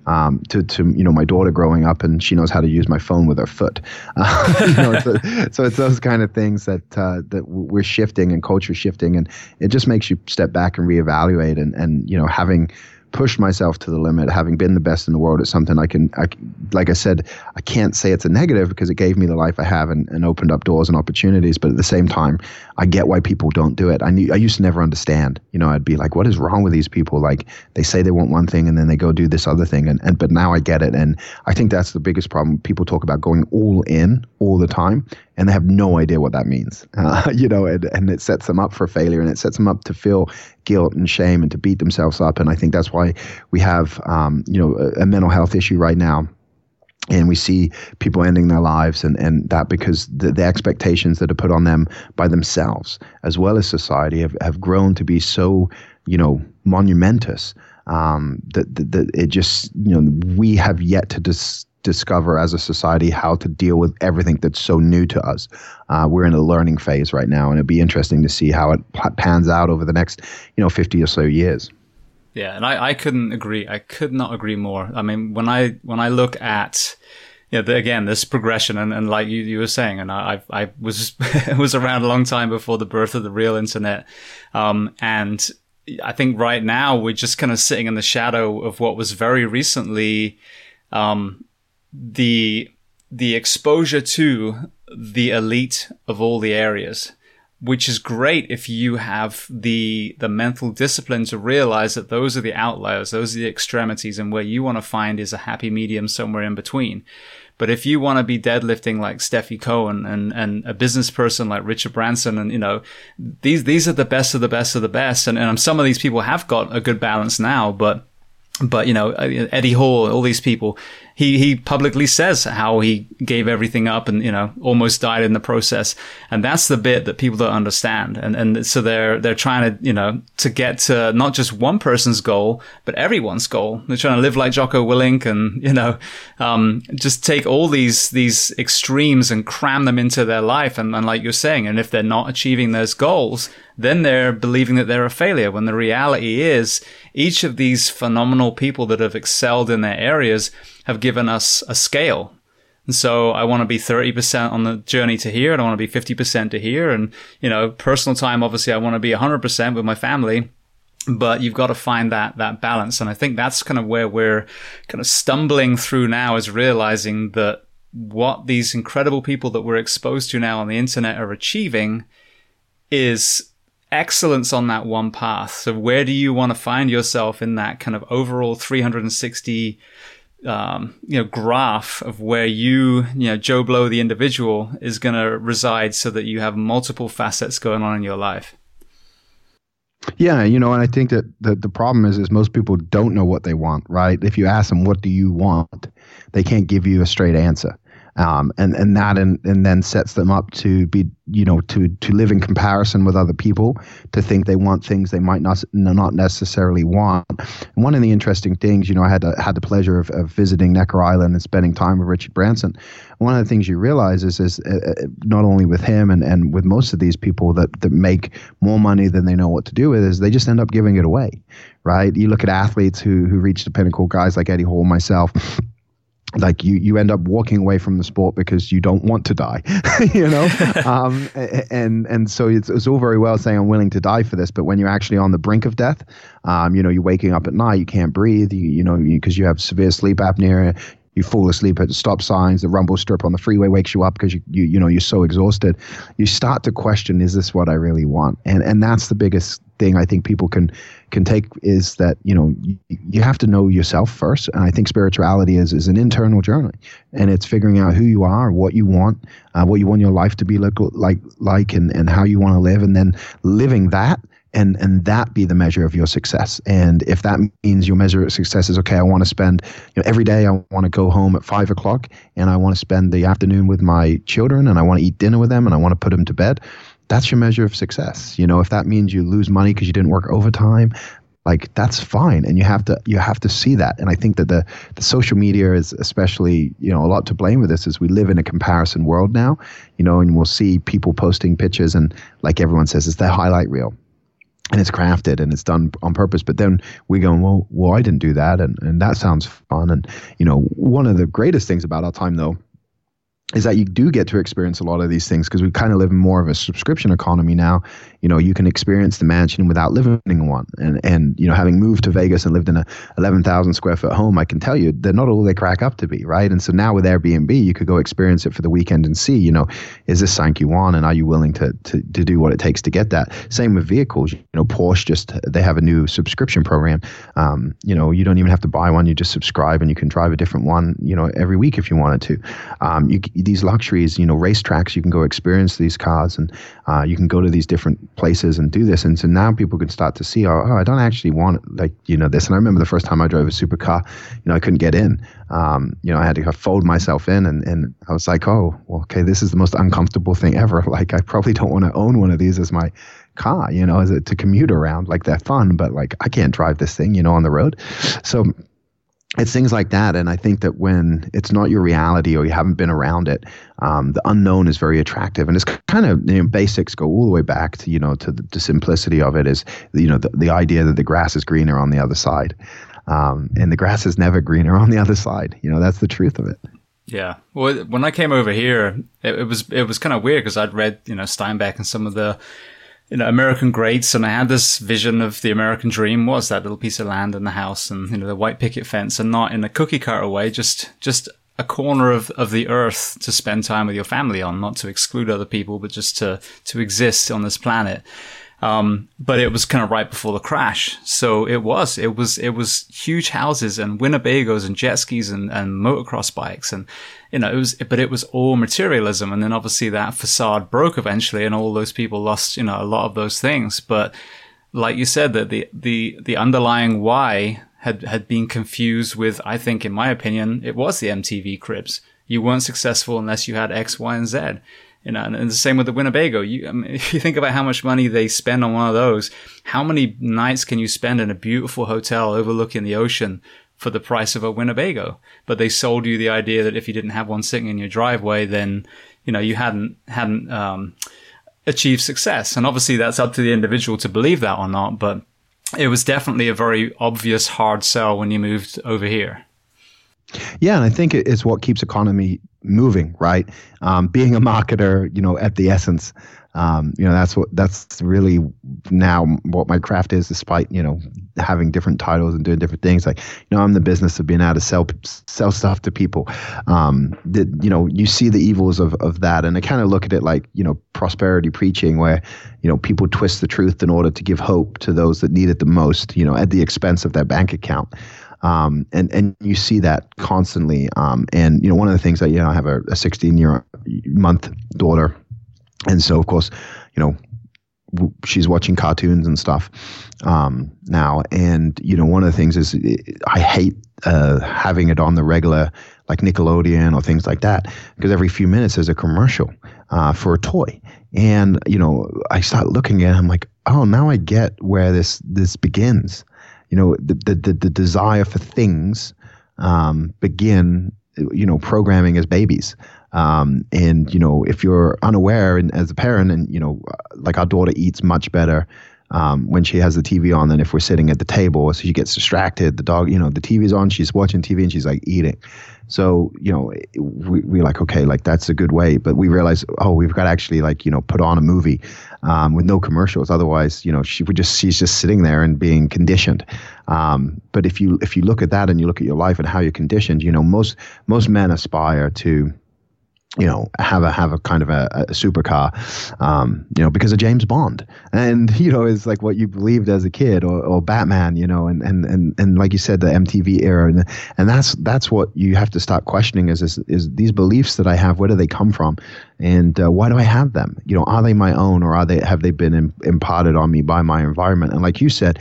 Um, to, to you know my daughter growing up and she knows how to use my phone with her foot. (laughs) Uh, know, so, so, it's those kind of things that uh, that we're shifting and culture shifting, and it just makes you step back and reevaluate and and you know having pushed myself to the limit, having been the best in the world at something I can, I, like I said, I can't say it's a negative because it gave me the life I have and, and opened up doors and opportunities. But at the same time, I get why people don't do it. I knew, I used to never understand, you know, I'd be like, what is wrong with these people? Like they say they want one thing and then they go do this other thing. And, and, but now I get it. And I think that's the biggest problem. People talk about going all in all the time and they have no idea what that means, uh, (laughs) you know, and, and it sets them up for failure and it sets them up to feel guilt and shame and to beat themselves up. And I think that's why we have, um, you know, a, a mental health issue right now and we see people ending their lives and, and that because the, the expectations that are put on them by themselves as well as society have, have grown to be so you know monumentous um, that, that, that it just you know we have yet to dis- discover as a society how to deal with everything that's so new to us. Uh, we're in a learning phase right now, and it'd be interesting to see how it pans out over the next, you know, 50 or so years. Yeah, and I, I couldn't agree. I could not agree more. I mean, when I when I look at yeah, the, again, this progression, and, and like you, you were saying, and I, I was (laughs) was around a long time before the birth of the real internet, um, and I think right now we're just kind of sitting in the shadow of what was very recently um, the the exposure to the elite of all the areas which is great if you have the the mental discipline to realize that those are the outliers those are the extremities and where you want to find is a happy medium somewhere in between but if you want to be deadlifting like Stefi Cohen and, and a business person like Richard Branson and, you know, these, these are the best of the best of the best. And, and some of these people have got a good balance now, but but you know Eddie Hall, all these people, he he publicly says how he gave everything up and you know almost died in the process, and that's the bit that people don't understand, and and so they're they're trying to you know to get to not just one person's goal but everyone's goal. They're trying to live like Jocko Willink and you know um, just take all these these extremes and cram them into their life, and, and like you're saying, and if they're not achieving those goals, then they're believing that they're a failure. When the reality is each of these phenomenal people that have excelled in their areas have given us a scale. And so I want to be 30% on the journey to here and I want to be 50% to here. And, you know, personal time, obviously I want to be 100% with my family but you've got to find that that balance and i think that's kind of where we're kind of stumbling through now is realizing that what these incredible people that we're exposed to now on the internet are achieving is excellence on that one path. So where do you want to find yourself in that kind of overall 360 um, you know graph of where you you know Joe Blow the individual is going to reside so that you have multiple facets going on in your life. Yeah, you know, and I think that the, the problem is is most people don't know what they want, right? If you ask them what do you want, they can't give you a straight answer um, and and that and, and then sets them up to be you know to to live in comparison with other people to think they want things they might not not necessarily want. And one of the interesting things, you know, I had had the pleasure of, of visiting Necker Island and spending time with Richard Branson. One of the things you realize is is uh, uh, not only with him and, and with most of these people that that make more money than they know what to do with is they just end up giving it away, right? You look at athletes who who reach the pinnacle, guys like Eddie Hall, myself like you you end up walking away from the sport because you don't want to die (laughs) you know? (laughs) Um, and and so it's, it's all very well saying i'm willing to die for this but when you're actually on the brink of death um, you know you're waking up at night you can't breathe you, you know because you, you have severe sleep apnea you fall asleep at stop signs, the rumble strip on the freeway wakes you up because you, you you know you're so exhausted. You start to question, is this what I really want? And and that's the biggest thing I think people can can take is that you know you, you have to know yourself first. And I think spirituality is is an internal journey, and it's figuring out who you are, what you want, uh, what you want your life to be like like like, and and how you want to live, and then living that and and that be the measure of your success. And if that means your measure of success is okay, I want to spend you know every day I want to go home at five o'clock and I want to spend the afternoon with my children and I want to eat dinner with them and I want to put them to bed. That's your measure of success. You know, if that means you lose money because you didn't work overtime, like that's fine and you have to you have to see that and i think that the the social media is especially you know a lot to blame with this is we live in a comparison world now you know and we'll see people posting pictures and like everyone says it's their highlight reel and it's crafted and it's done on purpose. But then we go, well, well, I didn't do that, and and that sounds fun. And you know, one of the greatest things about our time though is that you do get to experience a lot of these things because we kind of live in more of a subscription economy now. You know, you can experience the mansion without living in one. And, and you know, having moved to Vegas and lived in a 11,000 square foot home, I can tell you they're not all they crack up to be, right? And so now with Airbnb, you could go experience it for the weekend and see, you know, is this something you want and are you willing to, to, to do what it takes to get that? Same with vehicles. You know, Porsche just, they have a new subscription program. Um, you know, you don't even have to buy one, you just subscribe and you can drive a different one, you know, every week if you wanted to. Um, you, these luxuries, you know, racetracks, you can go experience these cars and uh, you can go to these different places and do this. And so now people can start to see, oh, oh, I don't actually want like, you know, this. And I remember the first time I drove a supercar, you know, I couldn't get in. Um, you know, I had to fold myself in and, and I was like, oh, well, okay, this is the most uncomfortable thing ever. (laughs) Like, I probably don't want to own one of these as my car, you know, as a, to commute around. Like, they're fun, but like, I can't drive this thing, you know, on the road. So, it's things like that. And I think that when it's not your reality or you haven't been around it, um, the unknown is very attractive. And it's kind of, you know, basics go all the way back to, you know, to the, simplicity of it is, you know, the, the idea that the grass is greener on the other side. Um, and the grass is never greener on the other side. You know, that's the truth of it. Yeah. Well, when I came over here, it, it was, it was kind of weird because I'd read, you know, Steinbeck and some of the, you know, American greats, and I had this vision of the American dream was that little piece of land and the house and, you know, the white picket fence and not in a cookie cutter way, just, just a corner of, of the earth to spend time with your family on, not to exclude other people, but just to, to exist on this planet. Um, but it was kind of right before the crash. So it was, it was, it was huge houses and Winnebagos and jet skis and, and motocross bikes. And, you know, it was, but it was all materialism. And then obviously that facade broke eventually and all those people lost, you know, a lot of those things. But like you said, that the, the, the underlying why had, had been confused with, I think, in my opinion, it was the MTV cribs. You weren't successful unless you had X, Y, and Z. You know, and the same with the Winnebago. You, I mean, (laughs) if you think about how much money they spend on one of those, how many nights can you spend in a beautiful hotel overlooking the ocean for the price of a Winnebago? But they sold you the idea that if you didn't have one sitting in your driveway, then you know you hadn't hadn't um, achieved success. And obviously, that's up to the individual to believe that or not. But it was definitely a very obvious hard sell when you moved over here. Yeah, and I think it's what keeps economy moving, right? Um, being a marketer, you know, at the essence, um, you know, that's what that's really now what my craft is. Despite you know having different titles and doing different things, like you know, I'm the business of being able to sell sell stuff to people. Um, that you know, you see the evils of of that, and I kind of look at it like you know, prosperity preaching, where you know people twist the truth in order to give hope to those that need it the most, you know, at the expense of their bank account. Um, and and you see that constantly. Um, and you know, one of the things that you know, I have a, a 16 year month daughter, and so of course, you know, she's watching cartoons and stuff um, now. And you know, one of the things is I hate uh, having it on the regular, like Nickelodeon or things like that, because every few minutes there's a commercial uh, for a toy. And you know, I start looking at, it, I'm like, oh, now I get where this this begins you know the the, the desire for things um, begin you know programming as babies um, and you know if you're unaware and as a parent and you know like our daughter eats much better um, when she has the TV on than if we're sitting at the table. So she gets distracted. The dog, you know, the TV's on. She's watching TV and she's like eating. So you know, we we like okay, like that's a good way. But we realize, oh, we've got to actually like you know put on a movie um, with no commercials. Otherwise, you know, she would just she's just sitting there and being conditioned. Um, but if you if you look at that and you look at your life and how you're conditioned, you know, most most men aspire to you know, have a have a kind of a, a supercar, um, you know, because of James Bond, and (laughs) you know, it's like what you believed as a kid, or, or Batman, you know, and, and and and like you said, the MTV era, and and that's that's what you have to start questioning is is, is these beliefs that I have, where do they come from, and uh, why do I have them? You know, are they my own, or are they have they been imparted on me by my environment? And like you said,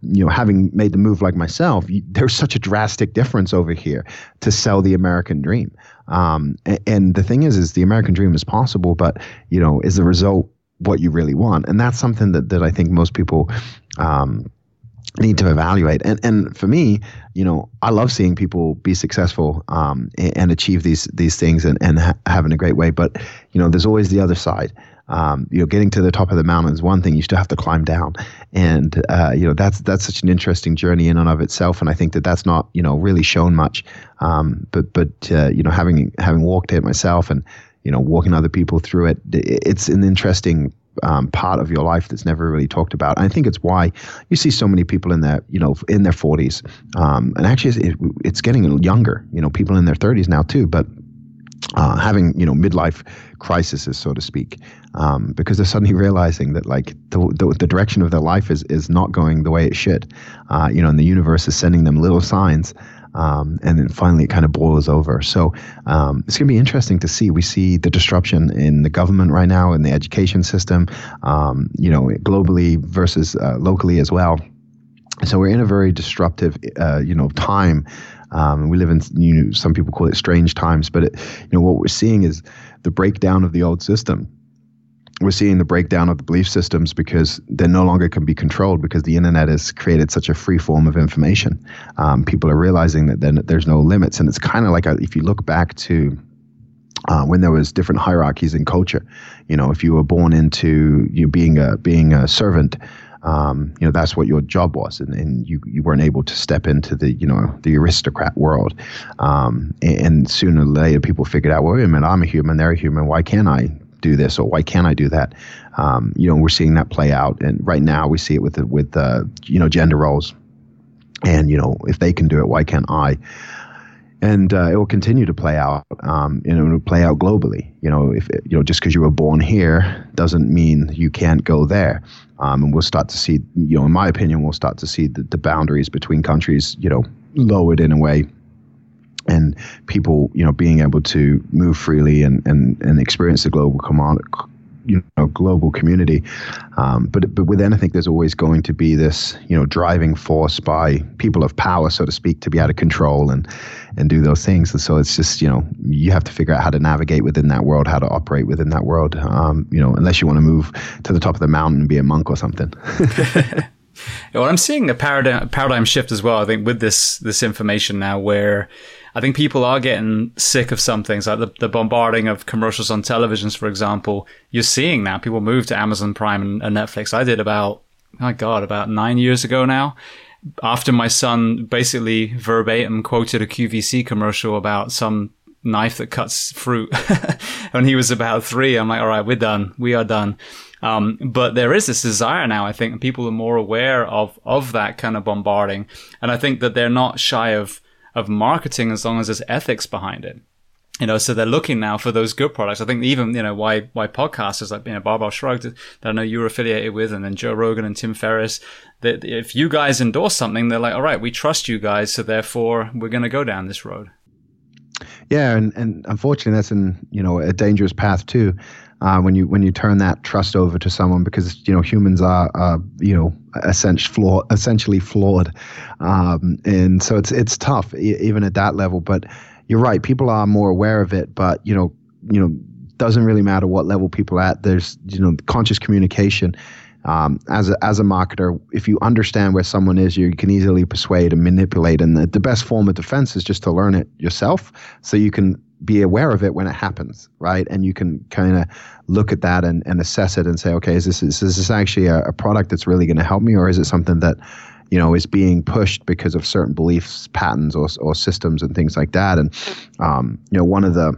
you know, having made the move like myself, you, there's such a drastic difference over here to sell the American dream. Um, and, and, the thing is, is the American dream is possible, but you know, is the result what you really want? And that's something that that I think most people. Um, need to evaluate and and for me you know i love seeing people be successful um, and, and, achieve these these things and and ha- having a great way but you know there's always the other side um, you know, getting to the top of the mountain is one thing. You still have to climb down, and uh, you know that's that's such an interesting journey in and of itself. And I think that that's not you know really shown much. Um, but but uh, you know, having having walked it myself and you know walking other people through it, it's an interesting um, part of your life that's never really talked about. And I think it's why you see so many people in their, you know, in their 40s, um, and actually it, it's getting younger. You know, people in their 30s now too, but uh, having you know midlife crises, so to speak, um, because they're suddenly (laughs) realizing that like the, the, the direction of their life is is not going the way it should, uh, you know, and the universe is sending them little signs um, and then finally it kind of boils over. So um, it's going to be interesting to see. We see the disruption in the government right now, in the education system, um, you know, globally versus uh, locally as well. So we're in a very disruptive, uh, you know, time. Um, we live in, you know, some people call it strange times, but it, you know, what we're seeing is the breakdown of the old system we're seeing the breakdown of the belief systems because they no longer can be controlled because the internet has created such a free form of information. Um, people are realizing that there's no limits, and it's kind of like a, if you look back to uh, when there was different hierarchies in culture. You know, if you were born into you being a being a servant. Um, you know that's what your job was, and, and you, you weren't able to step into the you know the aristocrat world. Um, and, and, sooner or later, people figured out, well, wait a minute, I'm a human, they're a human. Why can't I do this or why can't I do that? Um, you know, we're seeing that play out, and right now we see it with the, with uh, you know gender roles, and you know if they can do it, why can't I? And uh, it will continue to play out, um, it will play out globally. You know, if it, you know just because you were born here doesn't mean you can't go there. Um, and we'll start to see, you know, in my opinion, we'll start to see the, the boundaries between countries, you know, lowered in a way and people, you know, being able to move freely and, and, and experience the global command, you know, global community. Um, but but with anything, there's always going to be this, you know, driving force by people of power, so to speak, to be out of control and and do those things. And so it's just, you know, you have to figure out how to navigate within that world, how to operate within that world. Um, you know, unless you want to move to the top of the mountain and be a monk or something. (laughs) well, I'm seeing a paradigm paradigm shift as well. I think with this this information now, where I think people are getting sick of some things, like the, the bombarding of commercials on televisions, for example. You're seeing now people move to Amazon Prime and, and Netflix. I did about, my God, about nine years ago now. After my son basically verbatim quoted a QVC commercial about some knife that cuts fruit (laughs) when he was about three. I'm like, all right, we're done. We are done. Um, but there is this desire now, I think, and people are more aware of, of that kind of bombarding. And I think that they're not shy of, of marketing as long as there's ethics behind it. You know, so they're looking now for those good products. I think even, you know, why, why podcasters like, you know, Barbell Shrugged that I know you're affiliated with and then Joe Rogan and Tim Ferriss, that if you guys endorse something, they're like, all right, we trust you guys. So therefore we're going to go down this road. Yeah. And, and unfortunately that's in, you know, a dangerous path too. Uh, when you when you turn that trust over to someone because you know humans are, you know essentially flawed, essentially flawed, um, and so it's it's tough even at that level. But you're right, people are more aware of it. But you know you know doesn't really matter what level people are at. There's you know conscious communication. Um, as a as a marketer, if you understand where someone is, you can easily persuade and manipulate. And the, the best form of defense is just to learn it yourself, so you can be aware of it when it happens, right? And you can kind of look at that and, and assess it and say, okay, is this is, is this actually a, a product that's really going to help me, or is it something that you know is being pushed because of certain beliefs, patterns, or or systems and things like that? And um, you know, one of the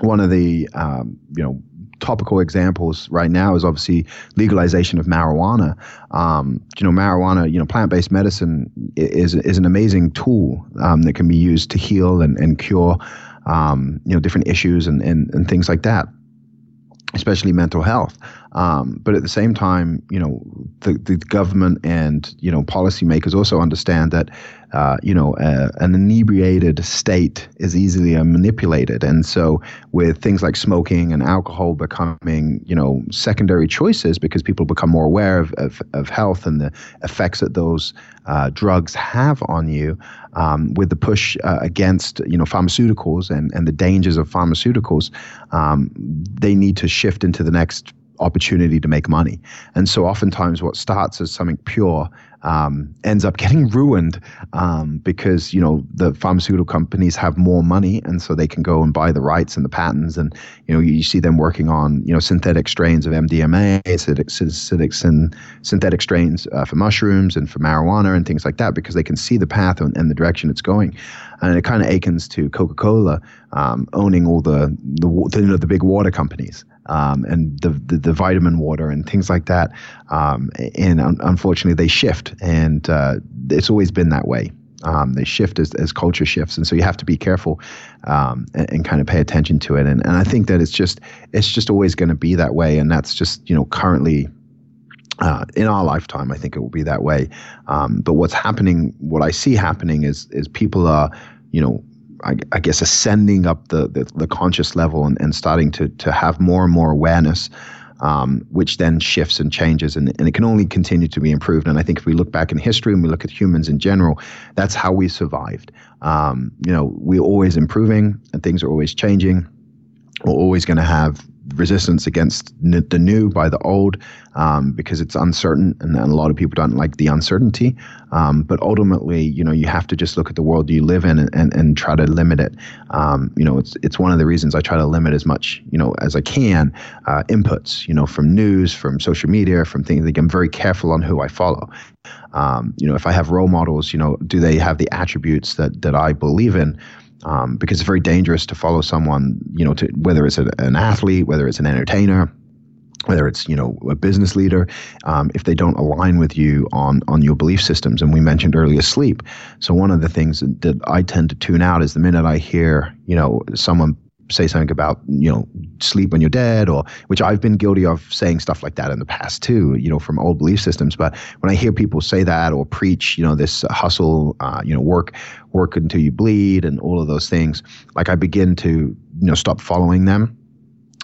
one of the um, you know topical examples right now is obviously legalization of marijuana. Um, you know, marijuana, you know, plant-based medicine is is an amazing tool um, that can be used to heal and, and cure um, you know, different issues and, and, and things like that, especially mental health. Um, but at the same time, you know, the, the government and, you know, policymakers also understand that, uh, you know, uh, an inebriated state is easily manipulated. And so with things like smoking and alcohol becoming, you know, secondary choices because people become more aware of, of, of health and the effects that those uh, drugs have on you, um, with the push uh, against, you know, pharmaceuticals and, and the dangers of pharmaceuticals, um, they need to shift into the next opportunity to make money. And so oftentimes what starts as something pure um, ends up getting (laughs) ruined um, because you know the pharmaceutical companies have more money, and so they can go and buy the rights and the patents, and you know you see them working on you know synthetic strains of MDMA, synthetic, synthetic, synthetic strains uh, for mushrooms and for marijuana and things like that because they can see the path and, and the direction it's going, and it kind of akens to Coca Cola um, owning all the the, the, you know, the big water companies um, and the, the, the vitamin water and things like that. Um, and un- unfortunately, they shift, and uh, it's always been that way. Um, they shift as, as culture shifts, and so you have to be careful um, and, and, kind of pay attention to it. And, and I think that it's just it's just always going to be that way, and that's just you know currently uh, in our lifetime, I think it will be that way. Um, but what's happening, what I see happening is is people are, you know, I, I guess ascending up the, the, the conscious level and, and starting to to have more and more awareness, um, which then shifts and changes, and, and it can only continue to be improved. And I think if we look back in history and we look at humans in general, that's how we survived. Um, you know, we're always improving, and things are always changing. We're always going to have resistance against n- the new by the old um, because it's uncertain and, and, a lot of people don't like the uncertainty. Um, but ultimately you know you have to just look at the world you live in and, and, and try to limit it. Um, you know it's it's one of the reasons I try to limit as much you know as I can uh, inputs you know from news from social media from things. Like I'm very careful on who I follow. Um, you know if I have role models you know do they have the attributes that that I believe in um, because it's very dangerous to follow someone, you know, to, whether it's a, an athlete, whether it's an entertainer, whether it's you know a business leader, um, if they don't align with you on on your belief systems. And we mentioned earlier sleep. So one of the things that, that I tend to tune out is the minute I hear you know someone say something about you know sleep when you're dead or which I've been guilty of saying stuff like that in the past too you know from old belief systems. But when I hear people say that or preach you know this hustle uh, you know work work until you bleed and all of those things like I begin to you know stop following them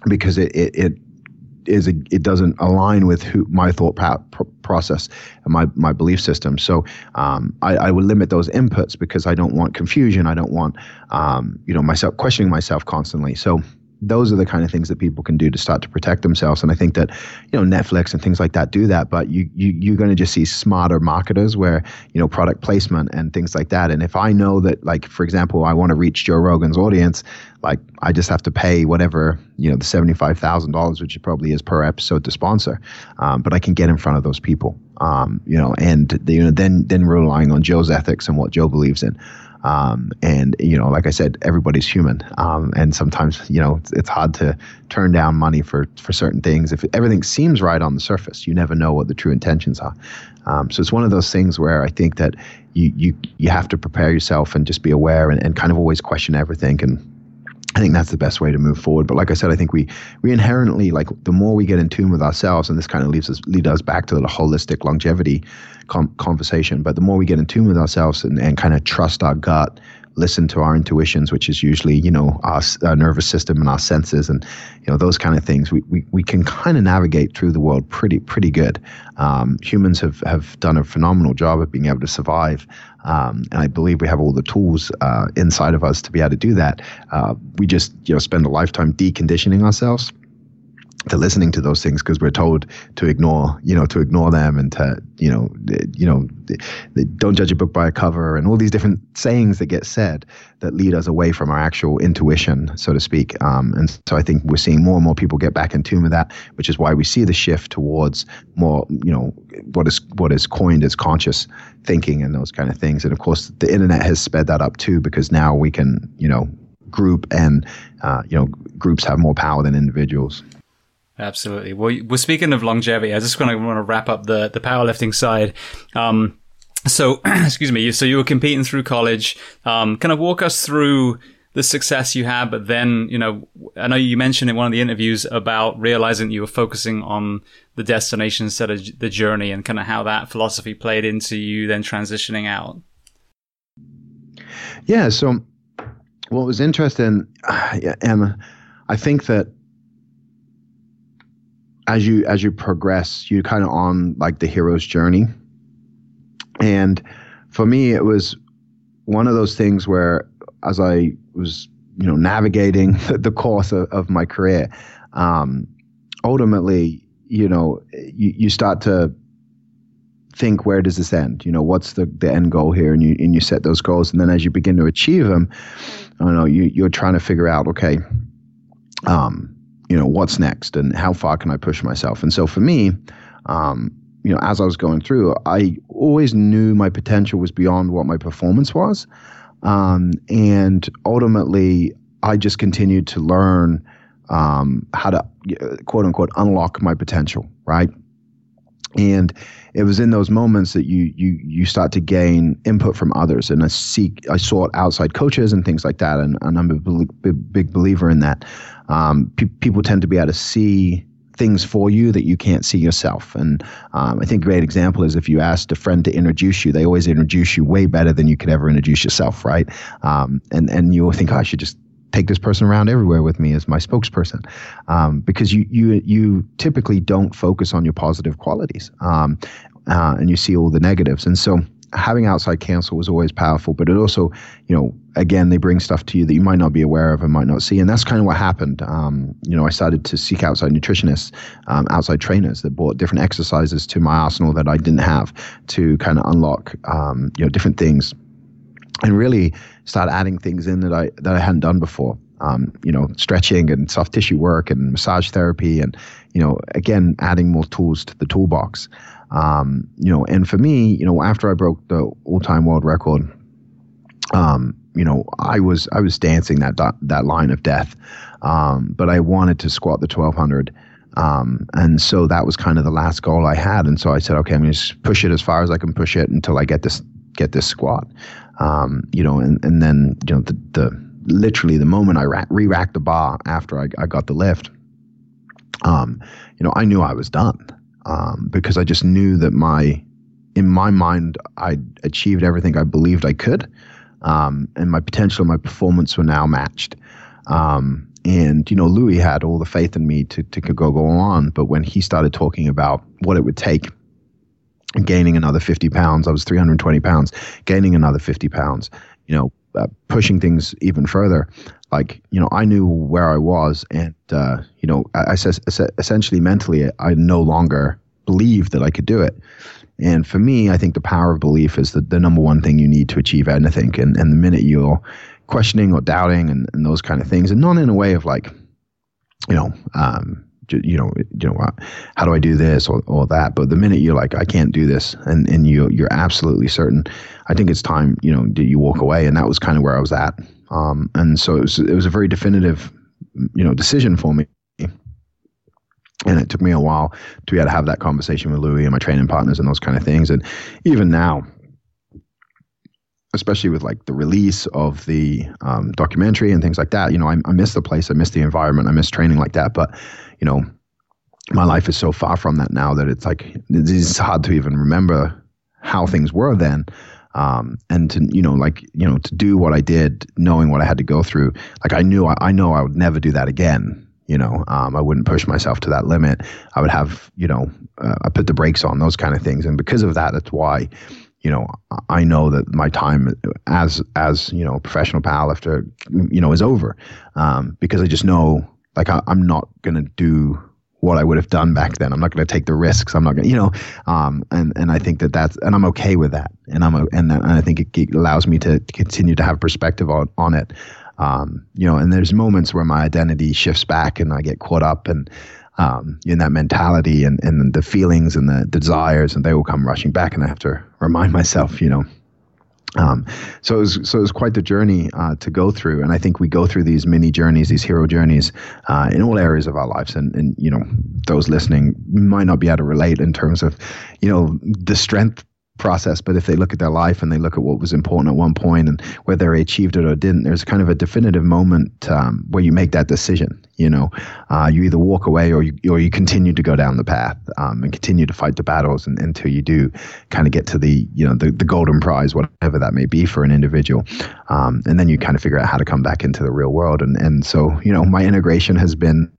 because it it, it is a, it doesn't align with who my thought process and my my belief system. So um, I, I would limit those inputs because I don't want confusion. I don't want um, you know myself questioning myself constantly. So those are the kind of things that people can do to start to protect themselves. And I think that, you know, Netflix and things like that do that. But you, you you're going to just see smarter marketers where you know product placement and things like that. And if I know that, like for example, I want to reach Joe Rogan's audience, like I just have to pay whatever you know the seventy five thousand dollars, which it probably is per episode to sponsor. Um, but I can get in front of those people. Um, you know, and you know, then then relying on Joe's ethics and what Joe believes in. Um, and you know, like I said, everybody's human, um, and sometimes you know it's, it's, hard to turn down money for for certain things. If everything seems right on the surface, you never know what the true intentions are. Um, so it's one of those things where I think that you you you have to prepare yourself and just be aware and, and kind of always question everything and I think that's the best way to move forward. But like I said, I think we we inherently like the more we get in tune with ourselves, and this kind of leads us lead us back to the holistic longevity com- conversation. But the more we get in tune with ourselves and, and kind of trust our gut, listen to our intuitions, which is usually you know our, our nervous system and our senses, and you know those kind of things, we we, we can kind of navigate through the world pretty pretty good. Um, humans have have done a phenomenal job of being able to survive. Um, and I believe we have all the tools uh, inside of us to be able to do that. Uh, we just you know spend a lifetime deconditioning ourselves to listening to those things because we're told to ignore, you know, to ignore them and to, you know, you know, don't judge a book by a cover and all these different sayings that get said that lead us away from our actual intuition, so to speak. Um, and so I think we're seeing more and more people get back in tune with that, which is why we see the shift towards more, you know, what is what is coined as conscious thinking and those kind of things. And of course, the internet has sped that up too because now we can, you know, group and uh, you know groups have more power than individuals. Absolutely. Well, we're speaking of longevity. I just want to want to wrap up the the powerlifting side. Um, so, (clears throat) excuse me. So you were competing through college. Um, kind of walk us through the success you had, but then you know, I know you mentioned in one of the interviews about realizing you were focusing on the destination instead of the journey, and kind of how that philosophy played into you then transitioning out. Yeah. So, what was interesting, (sighs) Emma, I think that as you as you progress, you kind of on like the hero's journey. And for me, it was one of those things where, as I was, you know, navigating (laughs) the course of, of my career, um, ultimately, you know, you, you start to think where does this end? You know, what's the, the end goal here? And you and you set those goals, and then as you begin to achieve them, I don't know, you you're trying to figure out, okay, um, you know, what's next, and how far can I push myself? And so for me, um, you know, as I was going through, I always knew my potential was beyond what my performance was, um, and ultimately, I just continued to learn um, how to quote unquote unlock my potential, right? And it was in those moments that you you you start to gain input from others, and I seek I sought outside coaches and things like that, and, and I'm a big, big believer in that. Um, pe- people tend to be able to see things for you that you can't see yourself. And um, I think a great example is if you asked a friend to introduce you, they always introduce you way better than you could ever introduce yourself, right? Um, and and you think, oh, I should just take this person around everywhere with me as my spokesperson, um, because you you you typically don't focus on your positive qualities, um, uh, and you see all the negatives. And so having outside counsel was always powerful, but it also, you know, again, they bring stuff to you that you might not be aware of and might not see. And that's kind of what happened. Um, you know, I started to seek outside nutritionists, um, outside trainers that brought different exercises to my arsenal that I didn't have to kind of unlock, um, you know, different things and really start adding things in that I that I hadn't done before. Um, you know, stretching and soft tissue work and massage therapy, and you know, again, adding more tools to the toolbox. Um, you know, and for me, you know, after I broke the all-time world record, um, you know, I was I was dancing that that line of death, um, but I wanted to squat the 1200. Um, and so that was kind of the last goal I had. And so I said, okay, I'm going to push it as far as I can push it until I get this get this squat. Um, you know, and, and then, you know, the, the literally the moment I ra- re-racked the bar after I, I got the lift, um, you know, I knew I was done um, because I just knew that my, in my mind, I achieved everything I believed I could. Um, and my potential and my performance were now matched. Um, and you know, Louie had all the faith in me to to go go on. But when he started talking about what it would take gaining another 50 pounds. I was 320 pounds, gaining another 50 pounds, you know, uh, pushing things even further. Like, you know, I knew where I was. And, uh, you know, I, I said essentially mentally, I no longer believed that I could do it. And for me, I think the power of belief is the, the number one thing you need to achieve anything. And, and the minute you're questioning or doubting and, and those kind of things, and not in a way of like, you know, um, you know, you know, how do I do this or, or that? But the minute you're like, I can't do this, and and you you're absolutely certain, I think it's time, you know, do you walk away? And that was kind of where I was at. Um, and so it was it was a very definitive, you know, decision for me. And it took me a while to be able to have that conversation with Louie and my training partners and those kind of things. And even now, especially with like the release of the um, documentary and things like that, you know, I, I miss the place, I miss the environment, I miss training like that. But you know, my life is so far from that now that it's like it's hard to even remember how things were then. Um, and to you know, like you know, to do what I did, knowing what I had to go through, like I knew I, I know I would never do that again. You know, um, I wouldn't push myself to that limit. I would have, you know, uh, I put the brakes on those kind of things, and because of that, that's why, you know, I know that my time as as you know, professional powerlifter, you know, is over, um, because I just know like I, am not going to do what I would have done back then. I'm not going to take the risks. I'm not going to, you know, um, and, and I think that that's, and I'm okay with that. And I'm, and, and I think it allows me to continue to have perspective on, on it. Um, you know, and there's moments where my identity shifts back and I get caught up and, um, in that mentality and, and the feelings and the desires and they will come rushing back and I have to remind myself, you know, um, so it was so it was quite the journey uh, to go through, and I think we go through these mini journeys, these hero journeys, uh, in all areas of our lives. And and you know, those listening might not be able to relate in terms of, you know, the strength process, but if they look at their life and they look at what was important at one point and whether they achieved it or didn't, there's kind of a definitive moment um, where you make that decision. You know, uh, you either walk away or you or you continue to go down the path um, and continue to fight the battles and, until you do kind of get to the you know the, the golden prize, whatever that may be for an individual, um, and then you kind of figure out how to come back into the real world. And and so you know, my integration has been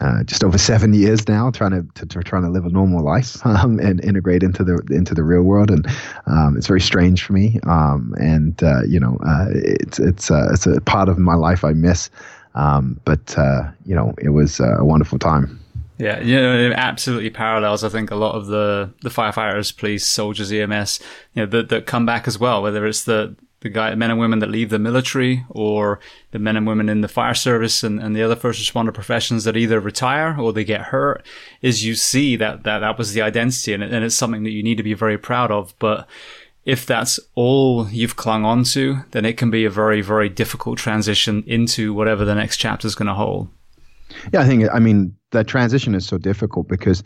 uh, just over seven years now, trying to, to, to, trying to live a normal life (laughs) um, and integrate into the into the real world, and um, it's very strange for me. Um, and uh, you know, uh, it's it's uh, it's a part of my life I miss, um, but uh, you know, it was a wonderful time. Yeah, you know, it absolutely parallels. I think a lot of the the firefighters, police, soldiers, EMS, you know, that that come back as well. Whether it's the the guy, men and women that leave the military, or the men and women in the fire service and, and the other first responder professions that either retire or they get hurt, is you see that that that was the identity, and, it, and it's something that you need to be very proud of. But if that's all you've clung on to, then it can be a very, very difficult transition into whatever the next chapter is going to hold. Yeah, I think, I mean, that transition is so difficult because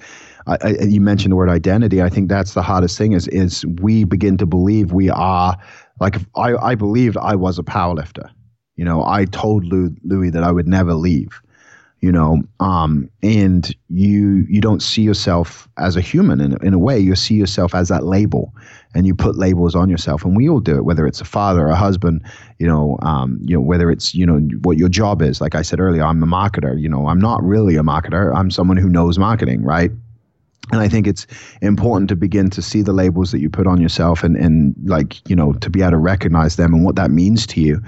I, I, you mentioned the word identity. I think that's the hardest thing is, is we begin to believe we are, like, I, I believed I was a powerlifter. You know, I told Lou, Louie that I would never leave you know um, and you you don't see yourself as a human in, in a way. You see yourself as that label and you put labels on yourself and we all do it whether it's a father or a husband you know um, you know whether it's you know what your job is. Like i said earlier i'm a marketer you know i'm not really a marketer. I'm someone who knows marketing right and I think it's important to begin to see the labels that you put on yourself and, and like, you know, to be able to recognize them and what that means to you.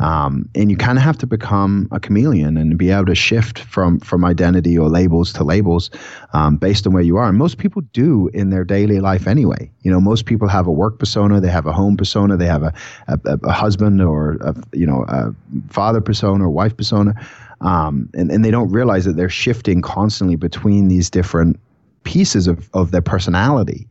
Um, and you kind of have to become a chameleon and be able to shift from, from identity or labels to labels um, based on where you are. And most people do in their daily life anyway. You know, most people have a work persona, they have a home persona, they have a, a, a husband or, a, you know, a father persona or wife persona. Um, and, and they don't realize that they're shifting constantly between these different pieces of, of their personality.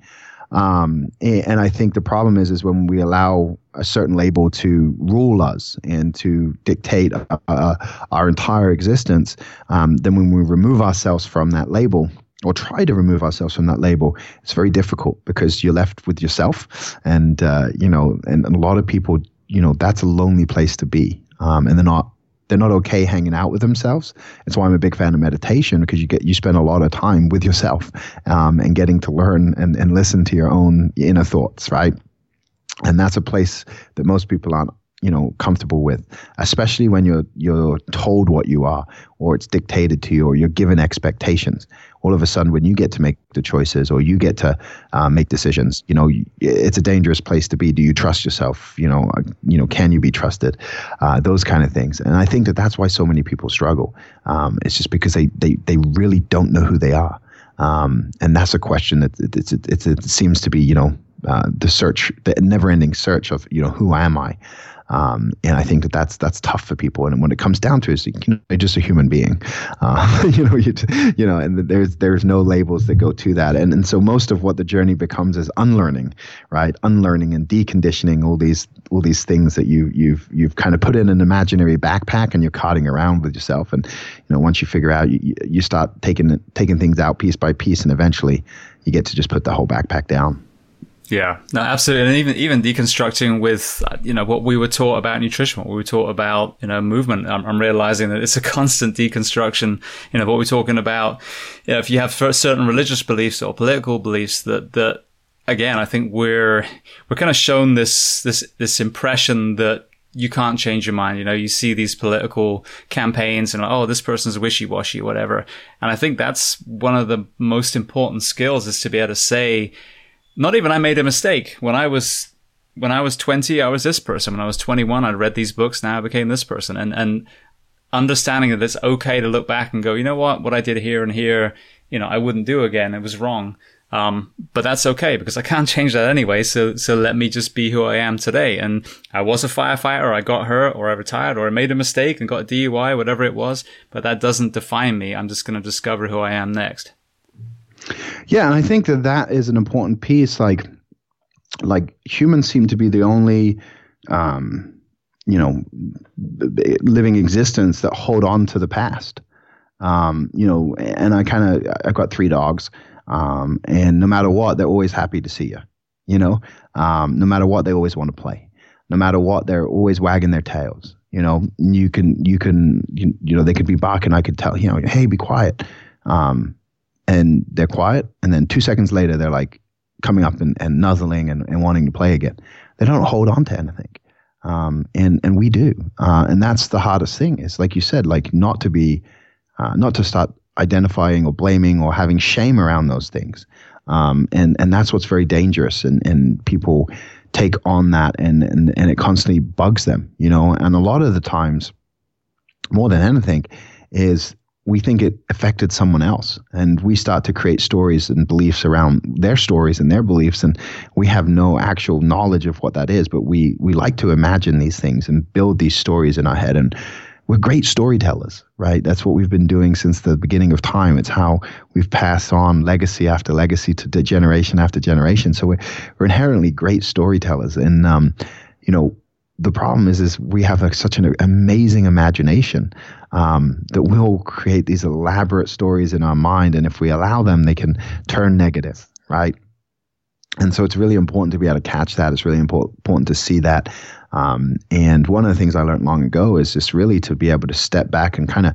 Um, and, I think the problem is is when we allow a certain label to rule us and to dictate uh, uh, our entire existence. Um, then when we remove ourselves from that label, or try to remove ourselves from that label, it's very difficult because you're left with yourself, and uh, you know, and, and, a lot of people, you know, that's a lonely place to be, um, and they're not they're not okay hanging out with themselves. It's why I'm a big fan of meditation because you get you spend a lot of time with yourself um, and getting to learn and, and listen to your own inner thoughts, right? And that's a place that most people aren't you know comfortable with especially when you're you're told what you are or it's dictated to you or you're given expectations. All of a sudden when you get to make the choices or you get to uh, make decisions you know it's a dangerous place to be. Do you trust yourself? You know uh, you know can you be trusted? Uh, those kind of things. And i think that that's why so many people struggle. Um, it's just because they, they they really don't know who they are. Um, and that's a question that it's, it's, it seems to be you know uh, the search, the never-ending search of you know who am I, um, and I think that that's that's tough for people. And when it comes down to it, you know, you're just a human being, uh, (laughs) you know, you, you know, and there's there's no labels that go to that. And and so most of what the journey becomes is unlearning, right? Unlearning and deconditioning all these all these things that you you've you've kind of put in an imaginary backpack and you're carting around with yourself. And you know, once you figure out, you you start taking taking things out piece by piece, and eventually you get to just put the whole backpack down. Yeah, no, absolutely, and even even deconstructing with uh, you know what we were taught about nutrition, what we were taught about you know movement. I'm, I'm realizing that it's a (laughs) constant deconstruction. You know what we're talking about. You know, if you have certain religious beliefs or political beliefs, that that again, I think we're we're kind of shown this this this impression that you can't change your mind. You know, you see these political campaigns and oh, this person's wishy washy, whatever. And I think that's one of the most important skills is to be able to say not even I made a mistake. When I was when I was 20, I was this person. When I was 21, I read these books. Now I became this person. And and understanding that it's okay to look back and go, you know what, what I did here and here, you know, I wouldn't do again. It was wrong. Um, but that's okay because I can't change that anyway. So, so let me just be who I am today. And I was a firefighter, I got hurt, or I retired, or I made a mistake and got a DUI, whatever it was. But that doesn't define me. I'm just going to discover who I am next. Yeah, and I think that that is an important piece. Like, like humans seem to be the only, um, you know, living existence that hold on to the past. Um, you know, and I kind of I've got three dogs, um, and no matter what, they're always happy to see you. You know, um, no matter what, they always want to play. No matter what, they're always wagging their tails. You know, you can you can you, you know they could be barking. I could tell you know, hey, be quiet. Um, and they're quiet. And then two seconds later, they're like coming up and, and nuzzling and, and wanting to play again. They don't hold on to anything. Um, and, and we do. Uh, and that's the hardest thing is like you said, like not to be, uh, not to start identifying or blaming or having shame around those things. Um, and, and that's what's very dangerous. And, and people take on that and, and, and it constantly bugs them, you know, and a lot of the times more than anything is we think it affected someone else. And we start to create stories and beliefs around their stories and their beliefs. And we have no actual knowledge of what that is but we we like to imagine these things and build these stories in our head. And we're great storytellers right? That's what we've been doing since the beginning of time. It's how we've passed on legacy after legacy to generation after generation. So we're, we're inherently great storytellers. And um, you know the problem is is we have a, such an amazing imagination um, that will create these elaborate stories in our mind, and if we allow them, they can turn negative, right? And so it's really important to be able to catch that. It's really important important to see that. Um, and one of the things I learned long ago is just really to be able to step back and kind of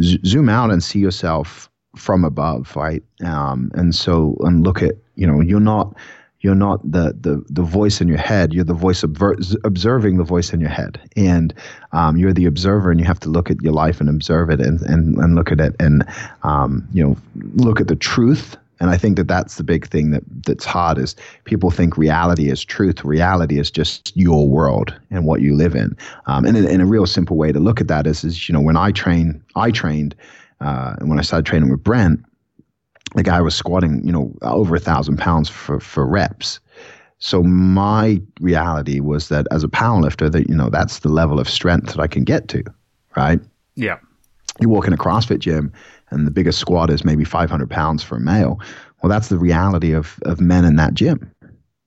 z- zoom out and see yourself from above, right? Um, and so and look at you know you're not you're not the the the voice in your head. You're the voice observing the voice in your head, and um, you're the observer, and you have to look at your life and observe it, and and, and look at it, and um, you know look at the truth. And I think that that's the big thing that that's hard is people think reality is truth. Reality is just your world and what you live in. Um, and in, in, a real simple way to look at that is, is you know when I train, I trained, uh, and when I started training with Brent, the guy was squatting, you know, over a thousand pounds for, for reps. So my reality was that as a powerlifter, that you know that's the level of strength that I can get to, right? Yeah. You walk in a CrossFit gym, and the biggest squat is maybe 500 pounds for a male. Well, that's the reality of of men in that gym,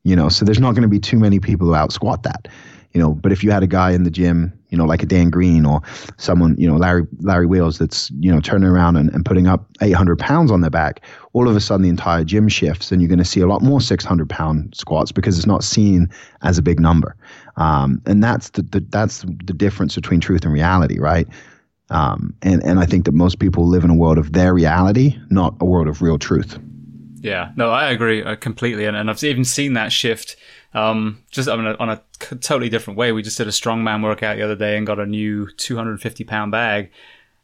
you know. So there's not going to be too many people who out squat that you know, but if you had a guy in the gym, you know, like a Dan Green or someone, you know, Larry Larry Wheels that's, you know, turning around and, and putting up 800 pounds on their back, all of a sudden the entire gym shifts and you're going to see a lot more 600 pound squats because it's not seen as a big number. Um, and that's the, the, that's the difference between truth and reality, right? Um, and, and I think that most people live in a world of their reality, not a world of real truth. Yeah, no, I agree uh, completely. And, and I've even seen that shift um, just I mean, on a totally different way. We just did a strongman workout the other day and got a new 250 pound bag,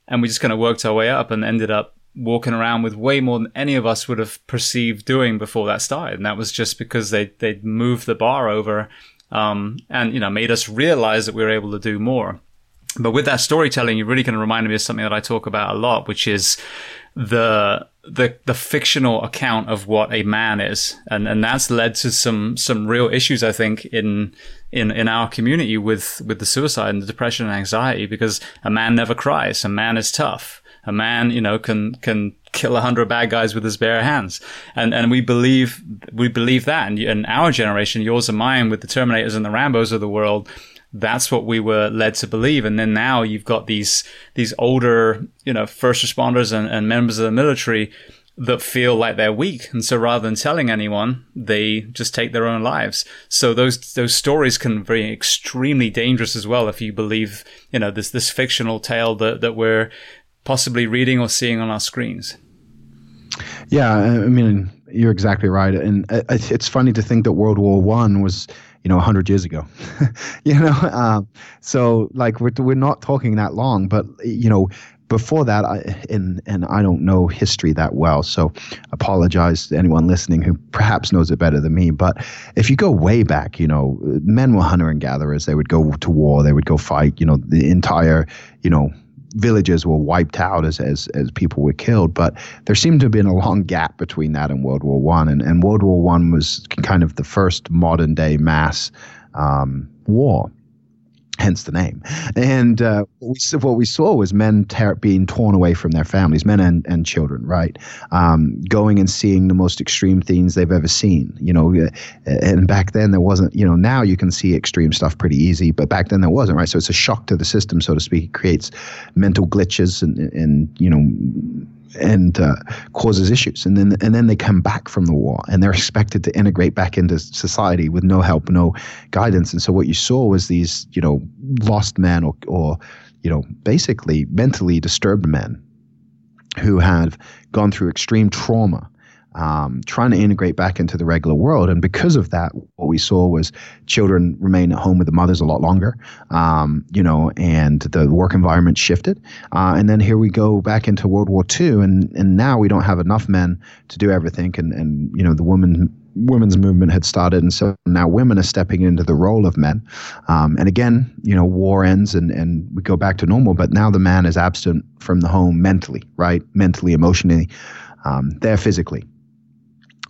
and we just kind of worked our way up and ended up walking around with way more than any of us would have perceived doing before that started. And that was just because they they moved the bar over, um, and you know made us realize that we were able to do more. But with that storytelling, you're really kind of reminded me of something that I talk about a lot, which is the the the fictional account of what a man is, and and that's led to some some real issues, I think, in in in our community with with the suicide and the depression and anxiety, because a man never cries, a man is tough, a man, you know, can can kill a hundred bad guys with his bare hands, and and we believe we believe that, and in our generation, yours and mine, with the Terminators and the Rambos of the world, that's what we were led to believe. And then now you've got these, these older, you know, first responders and, and members of the military that feel like they're weak. And so rather than telling anyone, they just take their own lives. So those, those stories can be extremely dangerous as well if you believe, you know, this, this fictional tale that, that we're possibly reading or seeing on our screens. Yeah. I mean, you're exactly right. And it's funny to think that World War One was, you know, 100 years ago. (laughs) you know, um, so like we're, we're not talking that long, but, you know, before that, I, and and I don't know history that well, so apologize to anyone listening who perhaps knows it better than me. But if you go way back, you know, men were hunter and gatherers. They would go to war. They would go fight. You know, the entire, you know, villages were wiped out as, as as people were killed. But there seemed to have been a long gap between that and World War One, and, and World War One was kind of the first modern day mass um, war hence the name. And uh, what we saw was men ter- being torn away from their families, men and, and children, right? Um, going and seeing the most extreme things they've ever seen, you know. Uh, and back then there wasn't, you know, now you can see extreme stuff pretty easy, but back then there wasn't, right? So it's a shock to the system, so to speak. It creates mental glitches and, and you know, and uh, causes issues. And then and then they come back from the war and they're expected to integrate back into society with no help, no guidance. And so what you saw was these, you know, lost men or or you know, basically mentally disturbed men who have gone through extreme trauma um, trying to integrate back into the regular world. And because of that, what we saw was children remain at home with the mothers a lot longer, um, you know, and the work environment shifted. Uh, and then here we go back into World War II, and, and now we don't have enough men to do everything. And, and you know, the women women's movement had started, and so now women are stepping into the role of men. Um, and again, you know, war ends and and we go back to normal, but now the man is absent from the home mentally, right? Mentally, emotionally, um, there physically.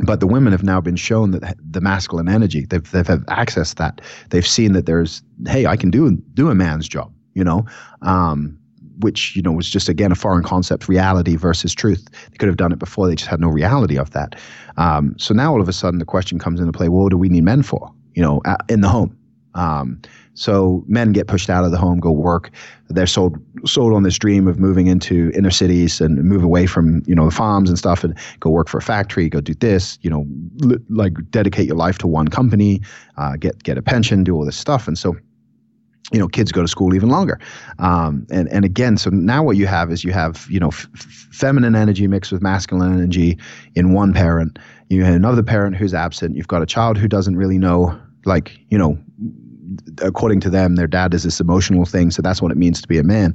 But the women have now been shown that the masculine energy, they've they've have accessed that. They've seen that there's, hey, I can do do a man's job, you know. Um, which you know was just again a foreign concept, reality versus truth. They could have done it before; they just had no reality of that. Um, so now all of a sudden the question comes into play: Well, what do we need men for? You know, in the home. Um, so men get pushed out of the home, go work. They're sold sold on this dream of moving into inner cities and move away from you know the farms and stuff, and go work for a factory, go do this. You know, li- like dedicate your life to one company, uh, get get a pension, do all this stuff, and so you know kids go to school even longer um, and and again so now what you have is you have you know f- feminine energy mixed with masculine energy in one parent you have another parent who's absent you've got a child who doesn't really know like you know according to them their dad is this emotional thing so that's what it means to be a man.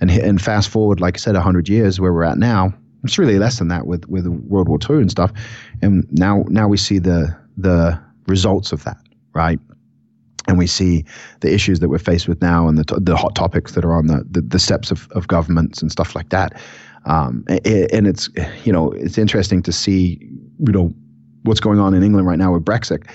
And and fast forward like i said 100 years where we're at now it's really less than that with with world war ii and stuff. And now now we see the the results of that right? And we see the issues that we're faced with now and the, the hot topics that are on the, the, the steps of, of governments and stuff like that. Um, and it's, you know, it's interesting to see, you know, what's going on in England right now with Brexit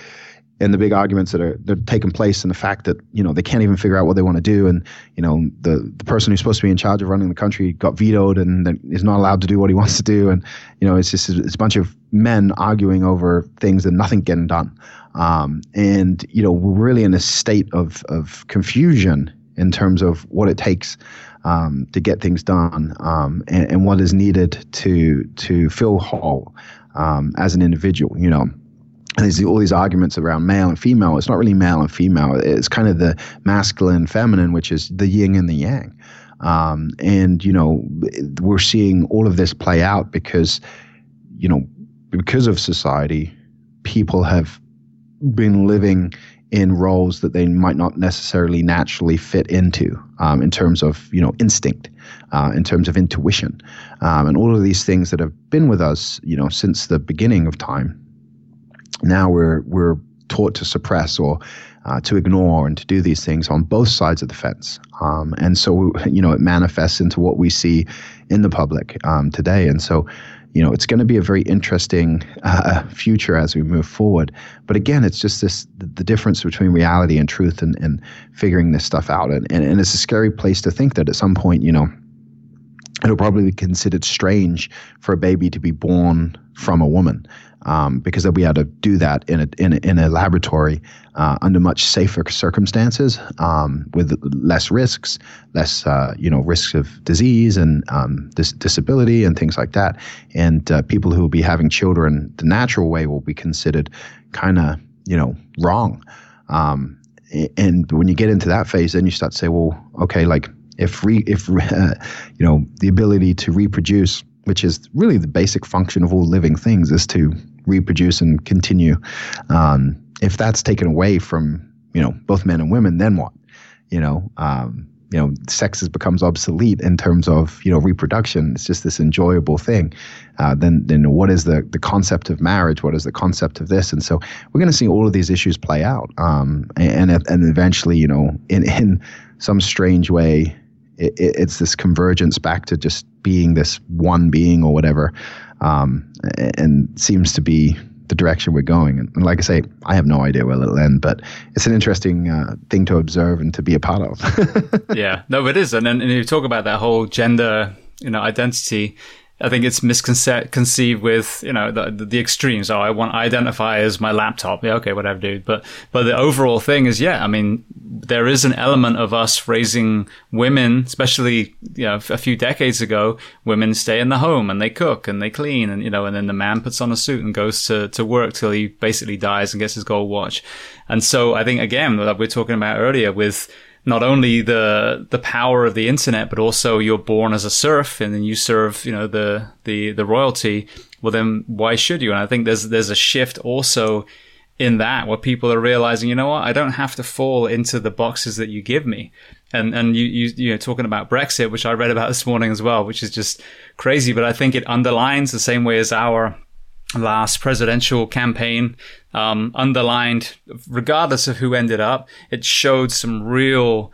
and the big arguments that are that are taking place and the fact that you know they can't even figure out what they want to do. And you know the the person who's supposed to be in charge of running the country got vetoed and is not allowed to do what he (laughs) wants to do. And you know it's just it's a bunch of men arguing over things and nothing getting done. Um, and you know we're really in a state of of confusion in terms of what it takes um, to get things done um, and, and, what is needed to to feel whole um, as an individual you know and there's all these arguments around male and female. It's not really male and female. It's kind of the masculine, feminine, which is the yin and the yang. Um, and you know, we're seeing all of this play out because, you know, because of society, people have been living in roles that they might not necessarily naturally fit into um, in terms of you know instinct uh, in terms of intuition um, and all of these things that have been with us you know since the beginning of time now we're we're taught to suppress or uh, to ignore and to do these things on both sides of the fence. Um, and so, you know, it manifests into what we see in the public um, today. And so, you know, it's going to be a very interesting uh, future as we move forward. But again, it's just this the difference between reality and truth and, and figuring this stuff out. And, and, and it's a scary place to think that at some point, you know, it'll probably be considered strange for a baby to be born from a woman um, because they'll be able to do that in a, in a, in a laboratory uh, under much safer circumstances um, with less risks, less uh, you know risks of disease and um, dis- disability and things like that. And uh, people who will be having children the natural way will be considered kind of you know wrong. Um, and when you get into that phase, then you start to say, well, okay, like if re- if (laughs) uh, you know the ability to reproduce which is really the basic function of all living things, is to reproduce and continue. Um, if that's taken away from you know both men and women, then what? You know, um, you know, sex becomes obsolete in terms of you know reproduction. It's just this enjoyable thing. Uh, then, then what is the the concept of marriage? What is the concept of this? And so we're going to see all of these issues play out, um, and and eventually, you know, in in some strange way, it, it's this convergence back to just being this one being or whatever, um, and seems to be the direction we're going. And, like I say, I have no idea where it'll end, but it's an interesting uh, thing to observe and to be a part of. (laughs) yeah, no, it is. And and you talk about that whole gender, you know, identity. I think it's misconceived with you know the the extremes. Oh, I want to identify as my laptop. Yeah, okay, whatever, dude. But but the overall thing is, yeah, I mean, there is an element of us raising women, especially you know a few decades ago. Women stay in the home and they cook and they clean and you know, and then the man puts on a suit and goes to to work till he basically dies and gets his gold watch. And so I think again, like we are talking about earlier with not only the the power of the internet, but also you're born as a serf and then you serve, you know, the the the royalty. Well, then why should you? And I think there's there's a shift also in that where people are realizing, you know what, I don't have to fall into the boxes that you give me. And and you you you know talking about Brexit, which I read about this morning as well, which is just crazy. But I think it underlines the same way as our last presidential campaign um, underlined, regardless of who ended up, it showed some real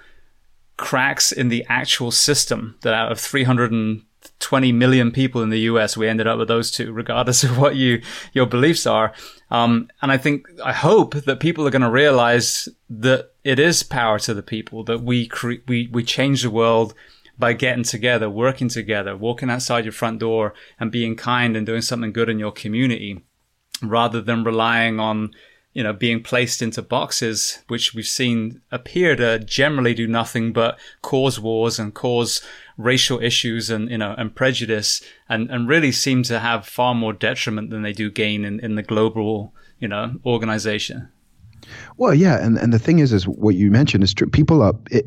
cracks in the actual system that out of 320 million people in the US, we ended up with those two, regardless (laughs) of what you, your beliefs are. Um, and I think, I hope that people are going to realize that it is power to the people, that we, cre- we, we change the world by getting together, working together, walking outside your front door and being kind and doing something good in your community rather than relying on you know, being placed into boxes, which we've seen appear to generally do nothing but cause wars and cause racial issues and, you know, and prejudice and, and really seem to have far more detriment than they do gain in, in the global, you know, organization. Well, yeah, and, and the thing is, is what you mentioned is true. People are it,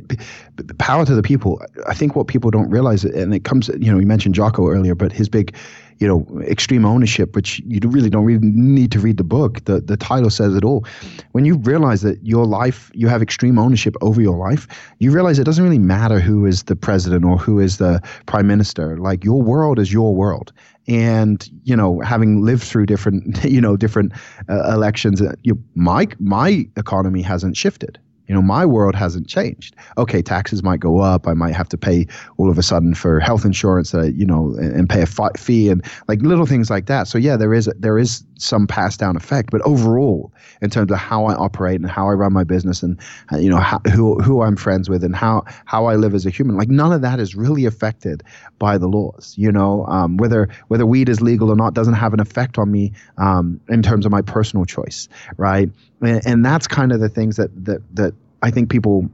power to the people. I think what people don't realize, and it comes, you know, you mentioned Jocko earlier, but his big you know, extreme ownership, which you really don't really need to read the book. The the title says it all. When you realize that your life, you have extreme ownership over your life, you realize it doesn't really matter who is the president or who is the prime minister. Like your world is your world, and you know having lived through different (laughs) you know different uh, elections uh, you, my my economy hasn't shifted you know, my world hasn't changed. Okay, taxes might go up. I might have to pay all of a sudden for health insurance, that you know, and, pay a fee and like little things like that. So yeah, there is there is some pass down effect, but overall, in terms of how I operate and how I run my business and uh, you know how, who who I'm friends with and how how I live as a human, like none of that is really affected by the laws. You know, um, whether whether weed is legal or not doesn't have an effect on me um, in terms of my personal choice, right? And, and that's kind of the things that that that I think people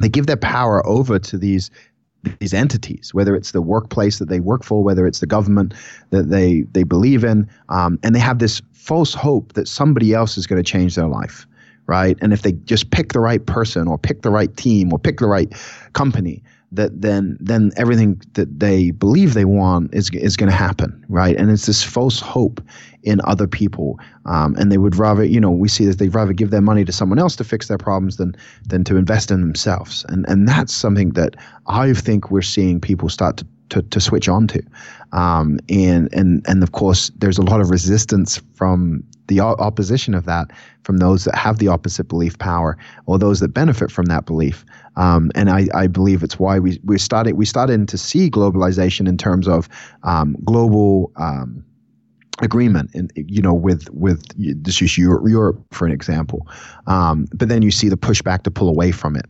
they give their power over to these these entities, whether it's the workplace that they work for, whether it's the government that they they believe in, um, and they have this false hope that somebody else is going to change their life, right? And if they just pick the right person or pick the right team or pick the right company, that then then everything that they believe they want is is going to happen, right? And it's this false hope in other people, um, and they would rather, you know, we see that they'd rather give their money to someone else to fix their problems than than to invest in themselves, and and that's something that I think we're seeing people start to to, to switch on to, um, and and and of course there's a lot of resistance from the opposition of that from those that have the opposite belief power or those that benefit from that belief. Um, and I, I believe it's why we, we started we started to see globalization in terms of um, global um, agreement and you know with with this is Europe, Europe for an example. Um, but then you see the pushback to pull away from it.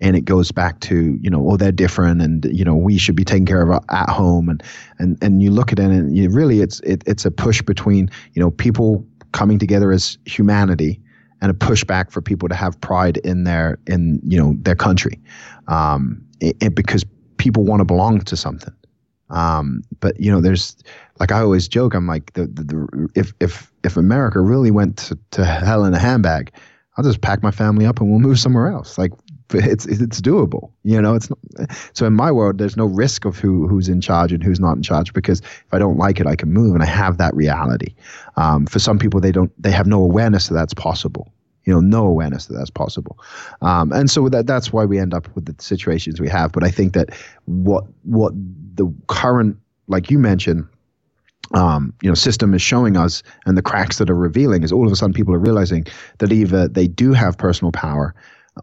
And it goes back to you know oh they're different and you know we should be taking care of at home. And and and you look at it and you really it's it, it's a push between you know people coming together as humanity and a pushback for people to have pride in their in you know their country, um, it, it, because people want to belong to something. Um, but you know, there's like I always joke. I'm like the, the, the if if if America really went to, to hell in a handbag, I'll just pack my family up and we'll move somewhere else. Like it's it's doable. You know, it's not, so in my world, there's no risk of who who's in charge and who's not in charge because if I don't like it, I can move, and I have that reality. Um, for some people, they don't they have no awareness that that's possible. You know, no awareness that that's possible, um, and so that that's why we end up with the situations we have. But I think that what what the current, like you mentioned, um, you know, system is showing us, and the cracks that are revealing is all of a sudden people are realizing that either they do have personal power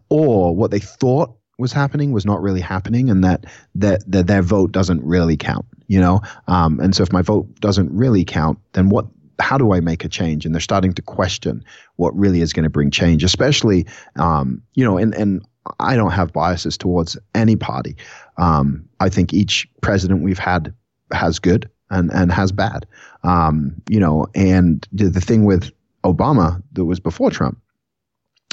or what they thought was happening was not really happening and that that, that their vote doesn't really count you know um, and so if my vote doesn't really count then what how do I make a change? And they're starting to question what really is going to bring change, especially, um, you know, and, and I don't have biases towards any party. Um, I think each president we've had has good and, and has bad. Um, you know, and the thing with Obama that was before Trump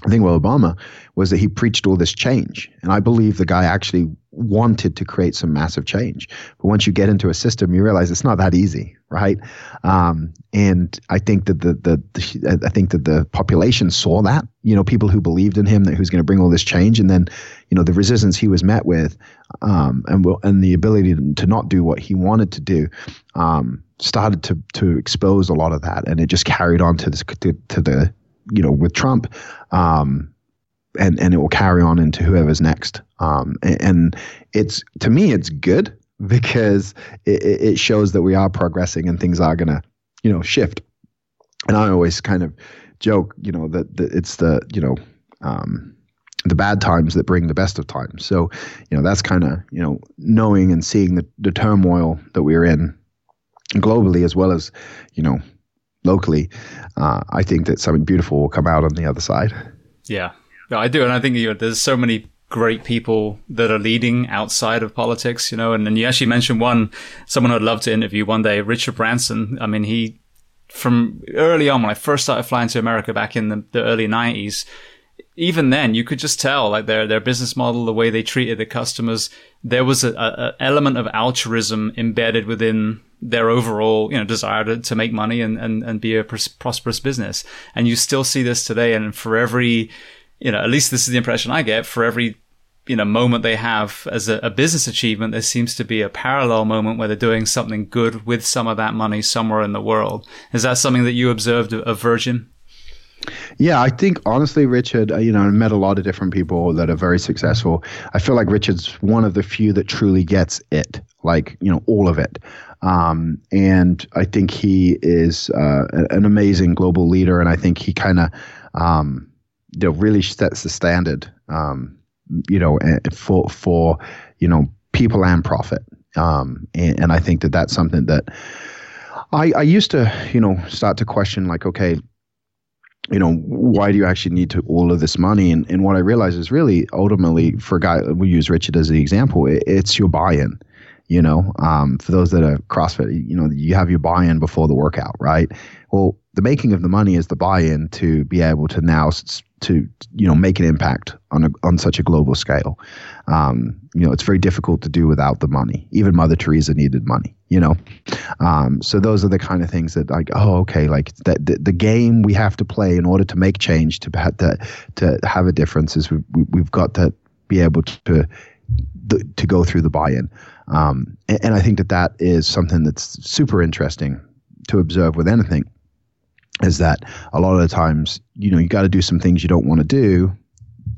the thing with Obama was that he preached all this change. And I believe the guy actually wanted to create some massive change. But once you get into a system, you realize it's not that easy, right? Um, and I think that the, the, the, I think that the population saw that, you know, people who believed in him that was going to bring all this change. And then, you know, the resistance he was met with um, and, and the ability to, to not do what he wanted to do um, started to, to expose a lot of that. And it just carried on to, this, to, to the you know, with Trump, um, and and it will carry on into whoever's next. Um, and, and it's to me, it's good (laughs) because it, it shows that we are progressing and things are gonna, you know, shift. and I always kind of joke, you know, that, that it's the you know. Um, the bad times that bring the best of times. So, you know, that's kind of, you know, knowing and seeing the, the turmoil that we're in globally as well as, you know, locally, uh, I think that something beautiful will come out on the other side. Yeah, I do, and I think you know, there's so many great people that are leading outside of politics, you know, and, and you actually mentioned one, someone I'd love to interview one day, Richard Branson. I mean, he, from early on, when I first started flying to America back in the, the early 90s, even then you could just tell like their their business model the way they treated the customers there was a, a element of altruism embedded within their overall you know desire to, to make money and, and and be a pr- prosperous business and you still see this today and for every you know at least this is the impression i get for every you know moment they have as a, a business achievement there seems to be a parallel moment where they're doing something good with some of that money somewhere in the world is that something that you observed of virgin yeah, I think honestly, Richard, uh, you know, I met a lot of different people that are very successful. I feel like Richard's one of the few that truly gets it, like, you know, all of it. Um, and I think he is uh, an amazing global leader. And I think he kind of, um, you know, really sets the standard, um, you know, for, for, you know, people and profit. Um, and, and I think that that's something that I, I used to, you know, start to question like, okay, you know, why do you actually need to all of this money? And, and what I realize is really ultimately for a guy, we use Richard as the example, it, it's your buy-in. You know, um, for those that are CrossFit, you know, you have your buy-in before the workout, right? Well, the making of the money is the buy-in to be able to now to you know make an impact on a, on such a global scale. Um, you know, it's very difficult to do without the money. Even Mother Teresa needed money. You know, um, so those are the kind of things that like, oh, okay, like the, the, game we have to play in order to make change to to to have a difference is we, we we've got to be able to to go through the buy-in. Um, and, and I think that that is something that's super interesting to observe with anything is that a lot of the times, you know, you got to do some things you don't want to do.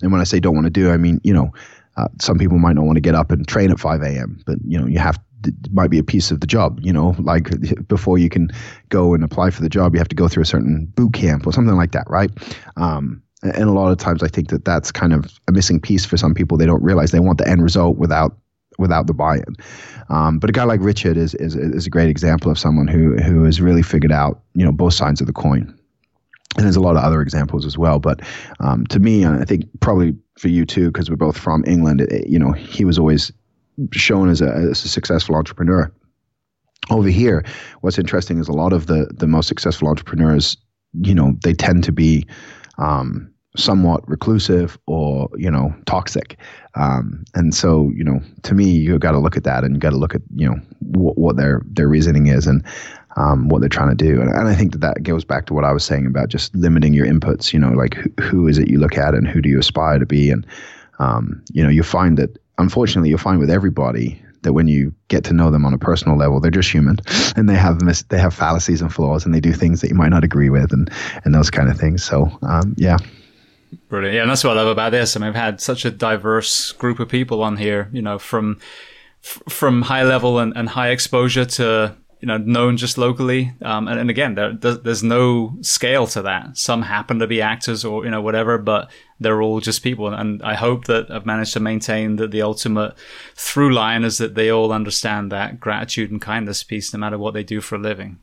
And when I say don't want to do, I mean, you know, uh, some people might not want to get up and train at 5 a.m., but, you know, you have it might be a piece of the job, you know, like before you can go and apply for the job, you have to go through a certain boot camp or something like that, right? Um, and a lot of times I think that that's kind of a missing piece for some people. They don't realize they want the end result without without the buy-in. Um, but a guy like Richard is, is is a great example of someone who who has really figured out you know both sides of the coin. And there's a lot of other examples as well. But um, to me, I think probably for you too, because we're both from England, it, you know, he was always shown as a, as a successful entrepreneur. Over here, what's interesting is a lot of the the most successful entrepreneurs, you know, they tend to be um, somewhat reclusive or you know toxic. Um, and so you know to me you've got to look at that and you got to look at you know what, what their their reasoning is and um, what they're trying to do. And, and, i think that that goes back to what i was saying about just limiting your inputs you know like who, is it you look at and who do you aspire to be? And um, you know you find that unfortunately you'll find with everybody that when you get to know them on a personal level, they're just human, (laughs) and they have mis- they have fallacies and flaws, and they do things that you might not agree with, and and those kind of things. So um, yeah, Brilliant. Yeah, and that's what I love about this. I mean, I've had such a diverse group of people on here, you know, from f- from high level and, and high exposure to you know known just locally. Um, and, and again, there, there's no scale to that. Some happen to be actors or you know whatever, but they're all just people. And I hope that I've managed to maintain that the ultimate through line is that they all understand that gratitude and kindness piece, no matter what they do for a living.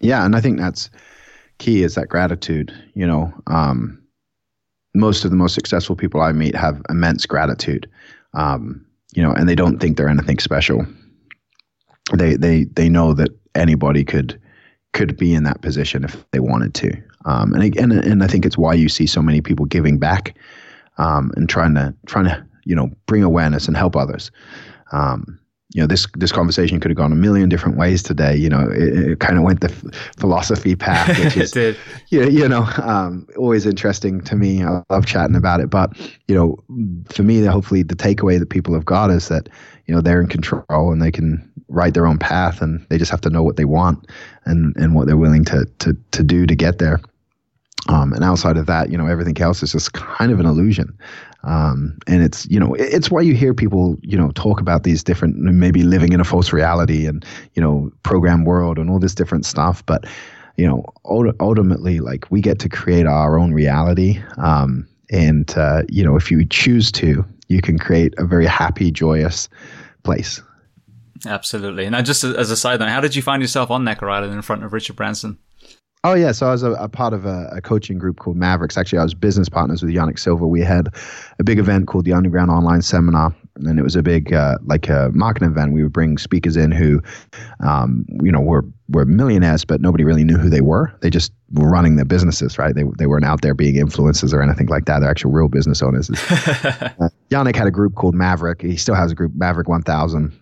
Yeah, and I think that's key is that gratitude. You know, um, most of the most successful people I meet have immense gratitude. Um, you know, and they don't think they're anything special. They they they know that anybody could could be in that position if they wanted to. Um, and and and I think it's why you see so many people giving back um, and trying to trying to you know bring awareness and help others. Um, you know this this conversation could have gone a million different ways today. You know, it, it kind of went the philosophy path, which (laughs) is it you, you know um, always interesting to me. I love chatting about it, but you know, for me, hopefully the takeaway that people have got is that you know they're in control and they can write their own path, and they just have to know what they want and and what they're willing to to to do to get there. Um, and outside of that, you know, everything else is just kind of an illusion. Um, and it's, you know, it's why you hear people, you know, talk about these different, maybe living in a false reality and, you know, program world and all this different stuff. But, you know, ultimately, like we get to create our own reality. Um, and, uh, you know, if you choose to, you can create a very happy, joyous place. Absolutely. And I just as a side note, how did you find yourself on Necker Island in front of Richard Branson? Oh yeah, so I was a, a part of a, a, coaching group called Mavericks. Actually, I was business partners with Yanik Silver. We had a big event called the Underground Online Seminar, and it was a big uh, like a marketing event. We would bring speakers in who, um, you know, were were millionaires, but nobody really knew who they were. They just were running their businesses, right? They they weren't out there being influencers or anything like that. They're actual real business owners. (laughs) uh, Yanik had a group called Maverick. He still has a group, Maverick One Thousand.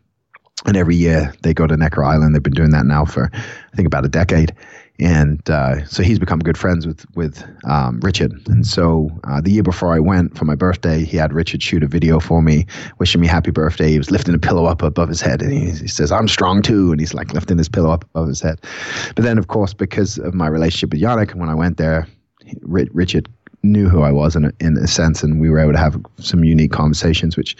And every year they go to Necker Island. They've been doing that now for, I think, about a decade and uh, so he's become good friends with with um, Richard. And so uh, the year before I went for my birthday, he had Richard shoot a video for me, wishing me happy birthday. He was lifting a pillow up above his head, and he, he says, "I'm strong too," and he's like lifting his pillow up above his head. But then, of course, because of my relationship with Yanik, when I went there, Richard knew who I was in a, in a sense, and we were able to have some unique conversations, which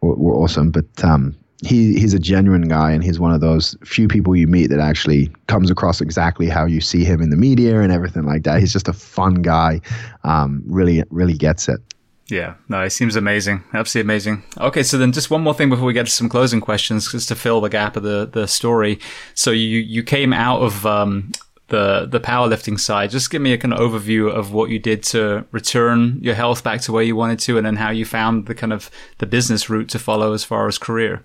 were, were awesome. But um, he he's a genuine guy and he's one of those few people you meet that actually comes across exactly how you see him in the media and everything like that. He's just a fun guy. Um, really really gets it. Yeah, no, he seems amazing. Absolutely amazing. Okay, so then just one more thing before we get to some closing questions, just to fill the gap of the, the story. So you, you came out of um, the the powerlifting side. Just give me a kind of overview of what you did to return your health back to where you wanted to, and then how you found the kind of the business route to follow as far as career.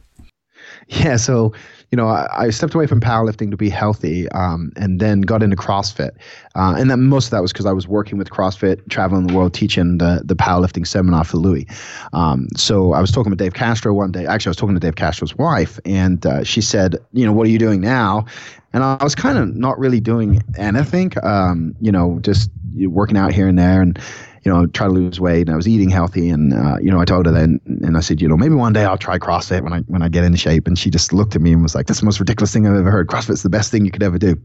(laughs) Yeah, so you know, I, I, stepped away from powerlifting to be healthy, um, and then got into CrossFit, uh, and then most of that was because I was working with CrossFit, traveling the world, teaching the the powerlifting seminar for Louie. Um, so I was talking with Dave Castro one day. Actually, I was talking to Dave Castro's wife, and uh, she said, "You know, what are you doing now?" And I was kind of not really doing anything, um, you know, just working out here and there, and you know, try to lose weight. And I was eating healthy, and uh, you know, I told her then, and I said, you know, maybe one day I'll try CrossFit when I when I get into shape. And she just looked at me and was like, "That's the most ridiculous thing I've ever heard. CrossFit's the best thing you could ever do."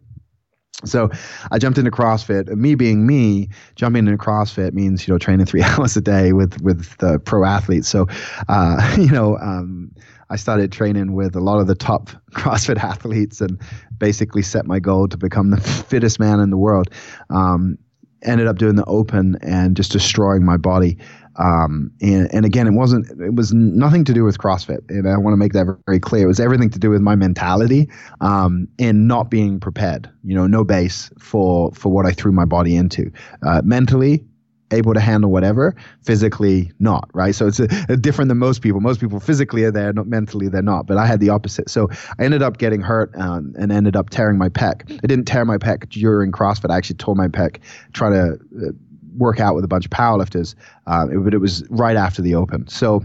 So I jumped into CrossFit. Me being me, jumping into CrossFit means you know training three (laughs) hours a day with with the pro athletes. So uh, (laughs) you know, um, I started training with a lot of the top (laughs) CrossFit athletes and basically set my goal to become the fittest man in the world. Um, ended up doing the open and just destroying my body. Um, and, and again, it wasn't, it was nothing to do with CrossFit. And I want to make that very clear. It was everything to do with my mentality, um, and not being prepared, you know, no base for, for what I threw my body into. Uh, mentally, able to handle whatever physically not right? So it's a, a different than most people. Most people physically are there not mentally they're not but i had the opposite. So i ended up getting hurt um, and ended up tearing my pec. I didn't tear my pec during crossfit. I actually tore my pec trying to uh, work out with a bunch of powerlifters uh, it, but it was right after the open. So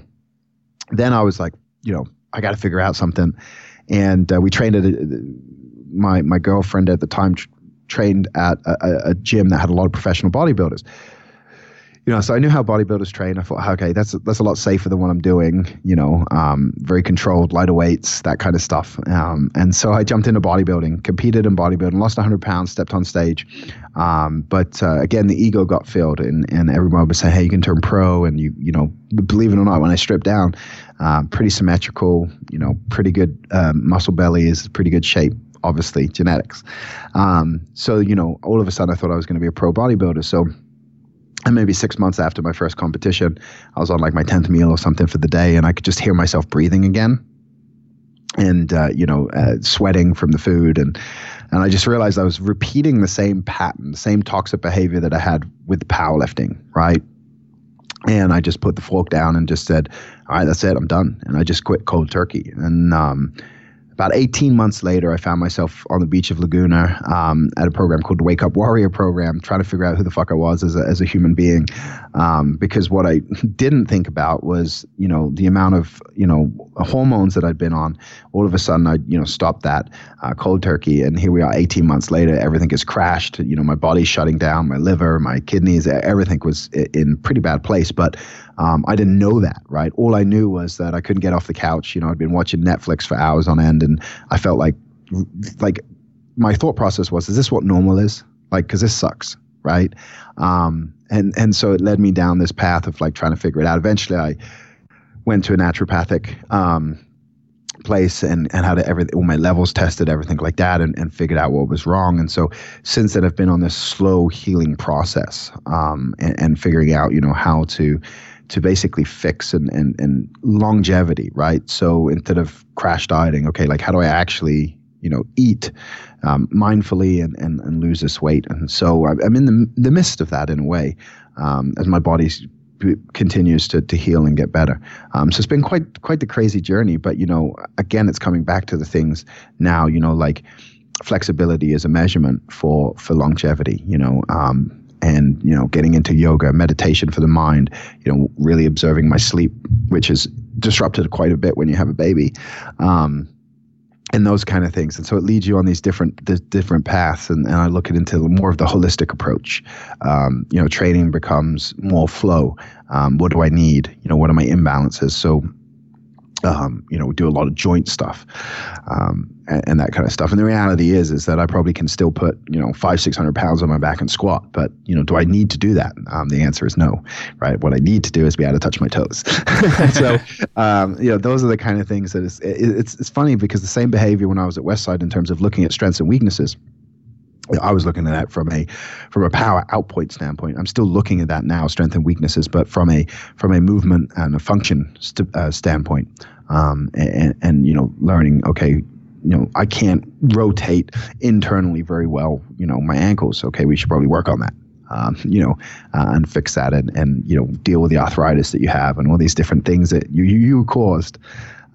then i was like you know i got to figure out something. And uh, we trained at a, my my girlfriend at the time trained at a, a, gym that had a lot of professional bodybuilders you know, so I knew how bodybuilders train. I thought, okay, that's that's a lot safer than what I'm doing. You know, um, very controlled, lighter weights, that kind of stuff. Um, and so I jumped into bodybuilding, competed in bodybuilding, lost 100 pounds, stepped on stage. Um, but uh, again, the ego got filled, and and everyone was saying, hey, you can turn pro, and you you know, believe it or not, when I stripped down, uh, pretty symmetrical, you know, pretty good um, muscle belly is pretty good shape obviously genetics. Um, so, you know, all of a sudden I thought I was going to be a pro bodybuilder. So and maybe six months after my first competition, I was on like my 10th meal or something for the day, and I could just hear myself breathing again and, uh, you know, uh, sweating from the food. And, and I just realized I was repeating the same pattern, the same toxic behavior that I had with powerlifting, right? And I just put the fork down and just said, all right, that's it, I'm done. And I just quit cold turkey. And, um, about 18 months later, I found myself on the beach of Laguna um, at a program called the Wake Up Warrior Program, trying to figure out who the fuck I was as a, as a human being. Um, because what I (laughs) didn't think about was, you know, the amount of, you know, hormones that I'd been on. All of a sudden, I, you know, stopped that uh, cold turkey. And here we are 18 months later, everything has crashed. You know, my body's shutting down, my liver, my kidneys, everything was in pretty bad place. But um, I didn't know that, right? All I knew was that I couldn't get off the couch. You know, I'd been watching Netflix for hours on end, and I felt like, like, my thought process was, is this what normal is? Like, because this sucks, right? Um, and and so it led me down this path of like trying to figure it out. Eventually, I went to a naturopathic um, place and, and had every, all my levels tested, everything like that, and, and figured out what was wrong. And so since then, I've been on this slow healing process um, and, and figuring out, you know, how to to basically fix and, and, and longevity, right? So instead of crash dieting, okay, like how do I actually, you know, eat um, mindfully and, and, and lose this weight? And so I'm in the, the midst of that in a way um, as my body's continues to, to heal and get better. Um, so it's been quite quite the crazy journey. But you know, again, it's coming back to the things now. You know, like flexibility is a measurement for for longevity. You know. Um, and you know, getting into yoga, meditation for the mind. You know, really observing my sleep, which is disrupted quite a bit when you have a baby. Um, and those kind of things. And so it leads you on these different different paths. And, and I look at into more of the holistic approach. Um, you know, training becomes more flow. Um, what do I need? You know, what are my imbalances? So um, you know, we do a lot of joint stuff um, and, and, that kind of stuff. And the reality is, is that I probably can still put, you know, five, 600 pounds on my back and squat. But, you know, do I need to do that? Um, the answer is no, right? What I need to do is be able to touch my toes. (laughs) so, um, you know, those are the kind of things that is, it, it's, it's funny because the same behavior when I was at Westside in terms of looking at strengths and weaknesses – I was looking at that from a from a power output standpoint. I'm still looking at that now, strength and weaknesses, but from a from a movement and a function st- uh, standpoint, um, and, and you know, learning. Okay, you know, I can't rotate internally very well. You know, my ankles. Okay, we should probably work on that. Um, you know, uh, and fix that, and and you know, deal with the arthritis that you have, and all these different things that you you, you caused.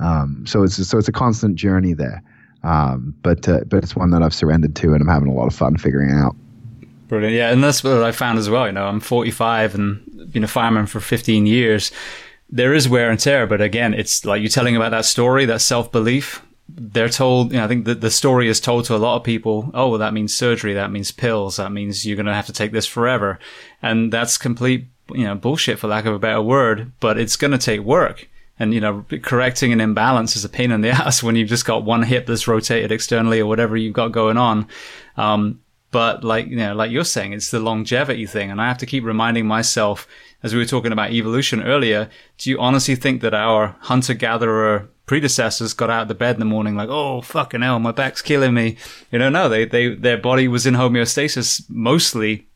Um, so it's so it's a constant journey there. Um, but uh, but it's one that I've surrendered to, and I'm having a lot of fun figuring out. Brilliant, yeah, and that's what I found as well. You know, I'm 45 and been a fireman for 15 years. There is wear and tear, but again, it's like you're telling about that story, that self belief. They're told, you know, I think that the story is told to a lot of people. Oh, well, that means surgery. That means pills. That means you're going to have to take this forever. And that's complete, you know, bullshit for lack of a better word, but it's going to take work. And, you know, correcting an imbalance is a pain in the (laughs) ass when you've just got one hip that's rotated externally or whatever you've got going on. Um, but like, you know, like you're saying, it's the longevity thing. And I have to keep reminding myself, as we were talking about evolution earlier, do you honestly think that our hunter gatherer predecessors got out of the bed in the morning like, oh, fucking hell, my back's killing me? You know, no, they, they, their body was in homeostasis mostly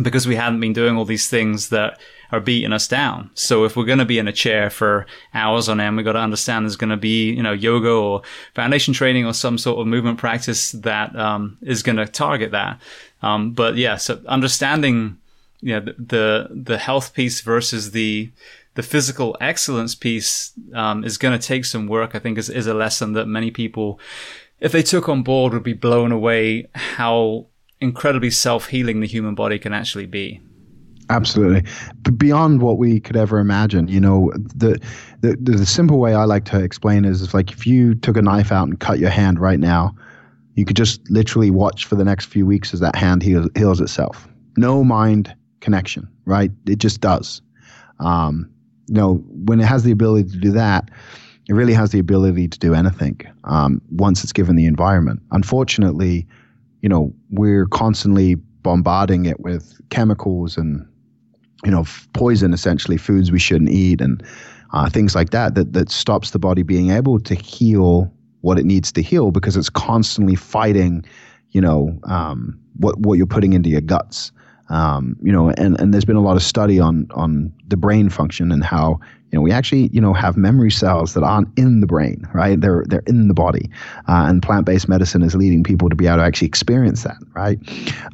because we hadn't been doing all these things that are beating us down. So if we're going to be in a chair for hours on end, we got to understand there's going to be, you know, yoga or foundation training or some sort of movement practice that um, is going to target that. Um, but yeah, so understanding, you know, the, the, the health piece versus the, the physical excellence piece um, is going to take some work. I think is, is a lesson that many people, if they took on board, would be blown away how incredibly self healing the human body can actually be. Absolutely, but beyond what we could ever imagine. You know, the, the the simple way I like to explain is, is like if you took a knife out and cut your hand right now, you could just literally watch for the next few weeks as that hand heals, heals itself. No mind connection, right? It just does. Um, you know, when it has the ability to do that, it really has the ability to do anything um, once it's given the environment. Unfortunately, you know, we're constantly bombarding it with chemicals and you know, poison essentially foods we shouldn't eat and uh, things like that, that that stops the body being able to heal what it needs to heal because it's constantly fighting, you know, um, what what you're putting into your guts. Um, you know, and, and there's been a lot of study on on the brain function and how you know we actually you know have memory cells that aren't in the brain, right? They're they're in the body, uh, and plant based medicine is leading people to be able to actually experience that, right?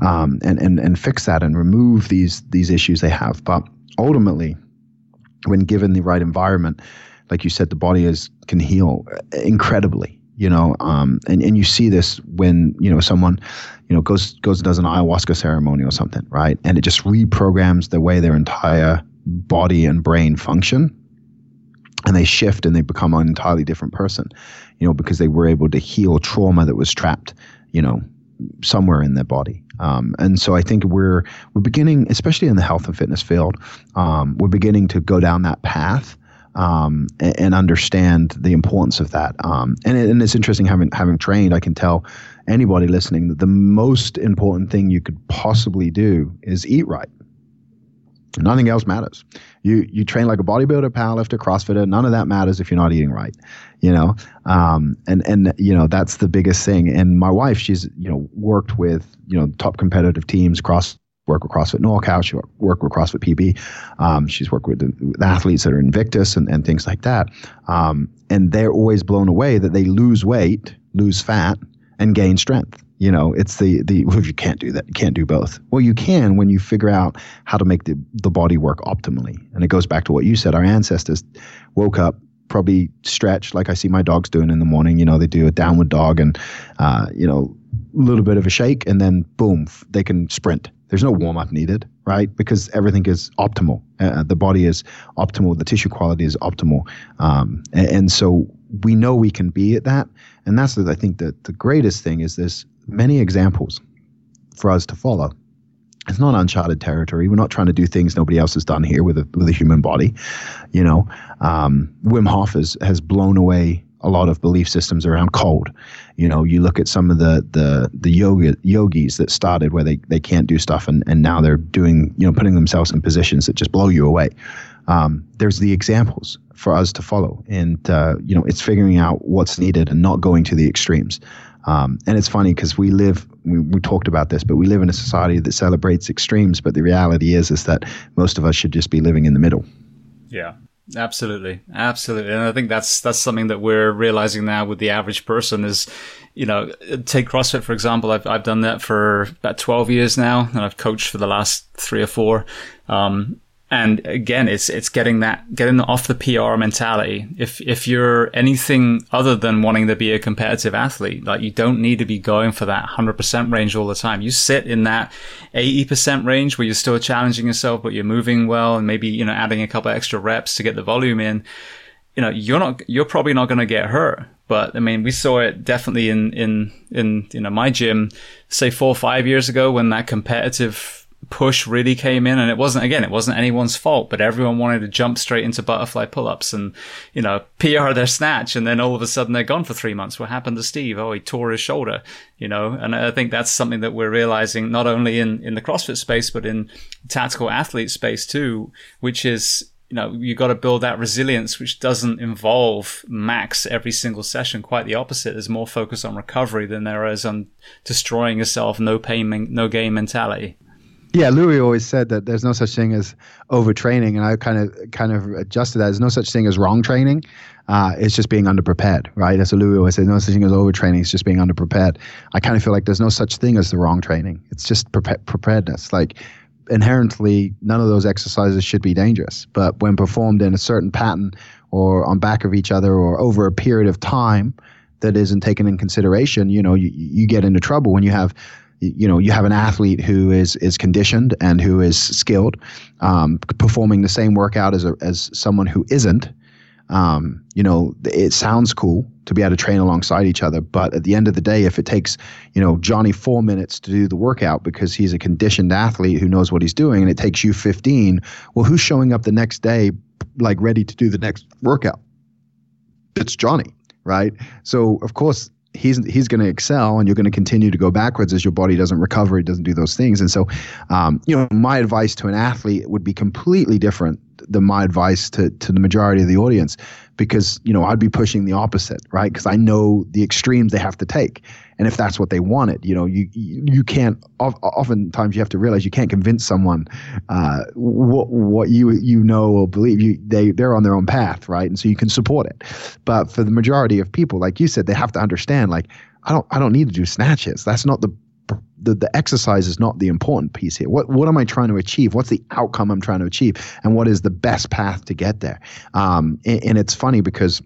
Um, and and and fix that and remove these these issues they have. But ultimately, when given the right environment, like you said, the body is can heal incredibly you know um, and, and you see this when you know someone you know goes goes and does an ayahuasca ceremony or something right and it just reprograms the way their entire body and brain function and they shift and they become an entirely different person you know because they were able to heal trauma that was trapped you know somewhere in their body um, and so I think we're we're beginning, especially in the health and fitness field, um, we're beginning to go down that path um, and, and, understand the importance of that. Um, and, it, and it's interesting having having trained, I can tell anybody listening that the most important thing you could possibly do is eat right. Nothing else matters. You you train like a bodybuilder, powerlifter, CrossFitter. None of that matters if you're not eating right. You know, um, and and you know that's the biggest thing. And my wife, she's you know worked with you know top competitive teams, cross work with CrossFit NorCal. She worked with CrossFit PB. Um, she's worked with, the, athletes that are Invictus and, and things like that. Um, and they're always blown away that they lose weight, lose fat, and gain strength. You know, it's the the well, you can't do that. You can't do both. Well, you can when you figure out how to make the the body work optimally. And it goes back to what you said. Our ancestors woke up probably stretched like I see my dogs doing in the morning. You know, they do a downward dog and uh, you know a little bit of a shake, and then boom, they can sprint. There's no warm up needed, right? Because everything is optimal. Uh, the body is optimal. The tissue quality is optimal, um, and, and so we know we can be at that. And that's I think that the greatest thing is there's many examples for us to follow. It's not uncharted territory. We're not trying to do things nobody else has done here with a with a human body. You know, um, Wim Hof has has blown away a lot of belief systems around cold. You know, you look at some of the the the yoga yogis that started where they, they can't do stuff and, and now they're doing, you know, putting themselves in positions that just blow you away. Um, there's the examples for us to follow. And, uh, you know, it's figuring out what's needed and not going to the extremes. Um, and it's funny because we live, we, we talked about this, but we live in a society that celebrates extremes. But the reality is, is that most of us should just be living in the middle. Yeah. Absolutely, absolutely, and I think that's that's something that we're realizing now with the average person is, you know, take CrossFit for example. I've I've done that for about twelve years now, and I've coached for the last three or four. Um, and again, it's it's getting that getting off the PR mentality. If if you're anything other than wanting to be a competitive athlete, like you don't need to be going for that hundred percent range all the time. You sit in that eighty percent range where you're still challenging yourself, but you're moving well, and maybe you know adding a couple extra reps to get the volume in. You know, you're not you're probably not going to get hurt. But I mean, we saw it definitely in in in you know my gym, say four or five years ago when that competitive push really came in and it wasn't again it wasn't anyone's fault but everyone wanted to jump straight into butterfly pull-ups and you know pr their snatch and then all of a sudden they're gone for three months what happened to steve oh he tore his shoulder you know and i think that's something that we're realizing not only in in the crossfit space but in tactical athlete space too which is you know, you got to build that resilience, which doesn't involve max every single session. Quite the opposite. There's more focus on recovery than there is on destroying yourself, no pain, no gain mentality. Yeah, Louie always said that there's no such thing as overtraining, and I kind of kind of adjusted that. There's no such thing as wrong training. Uh, it's just being underprepared, right? That's what Louie always said. No such thing as overtraining. It's just being underprepared. I kind of feel like there's no such thing as the wrong training. It's just pre- preparedness. Like inherently, none of those exercises should be dangerous, but when performed in a certain pattern or on back of each other or over a period of time that isn't taken in consideration, you know, you, you get into trouble when you have you know you have an athlete who is is conditioned and who is skilled um, performing the same workout as a, as someone who isn't um, you know it sounds cool to be able to train alongside each other but at the end of the day if it takes you know johnny four minutes to do the workout because he's a conditioned athlete who knows what he's doing and it takes you 15 well who's showing up the next day like ready to do the next workout? It's johnny right? So of course he's he's going to excel and you're going to continue to go backwards as your body doesn't recover it doesn't do those things. And so um, you know my advice to an athlete would be completely different than my advice to to the majority of the audience because you know I'd be pushing the opposite right? Because I know the extremes they have to take and if that's what they wanted you know you you can't oftentimes you have to realize you can't convince someone uh, what what you you know or believe you they they're on their own path right and so you can support it but for the majority of people like you said they have to understand like I don't I don't need to do snatches that's not the the, the exercise is not the important piece here. What what am I trying to achieve? What's the outcome I'm trying to achieve? And what is the best path to get there? Um, and, and it's funny because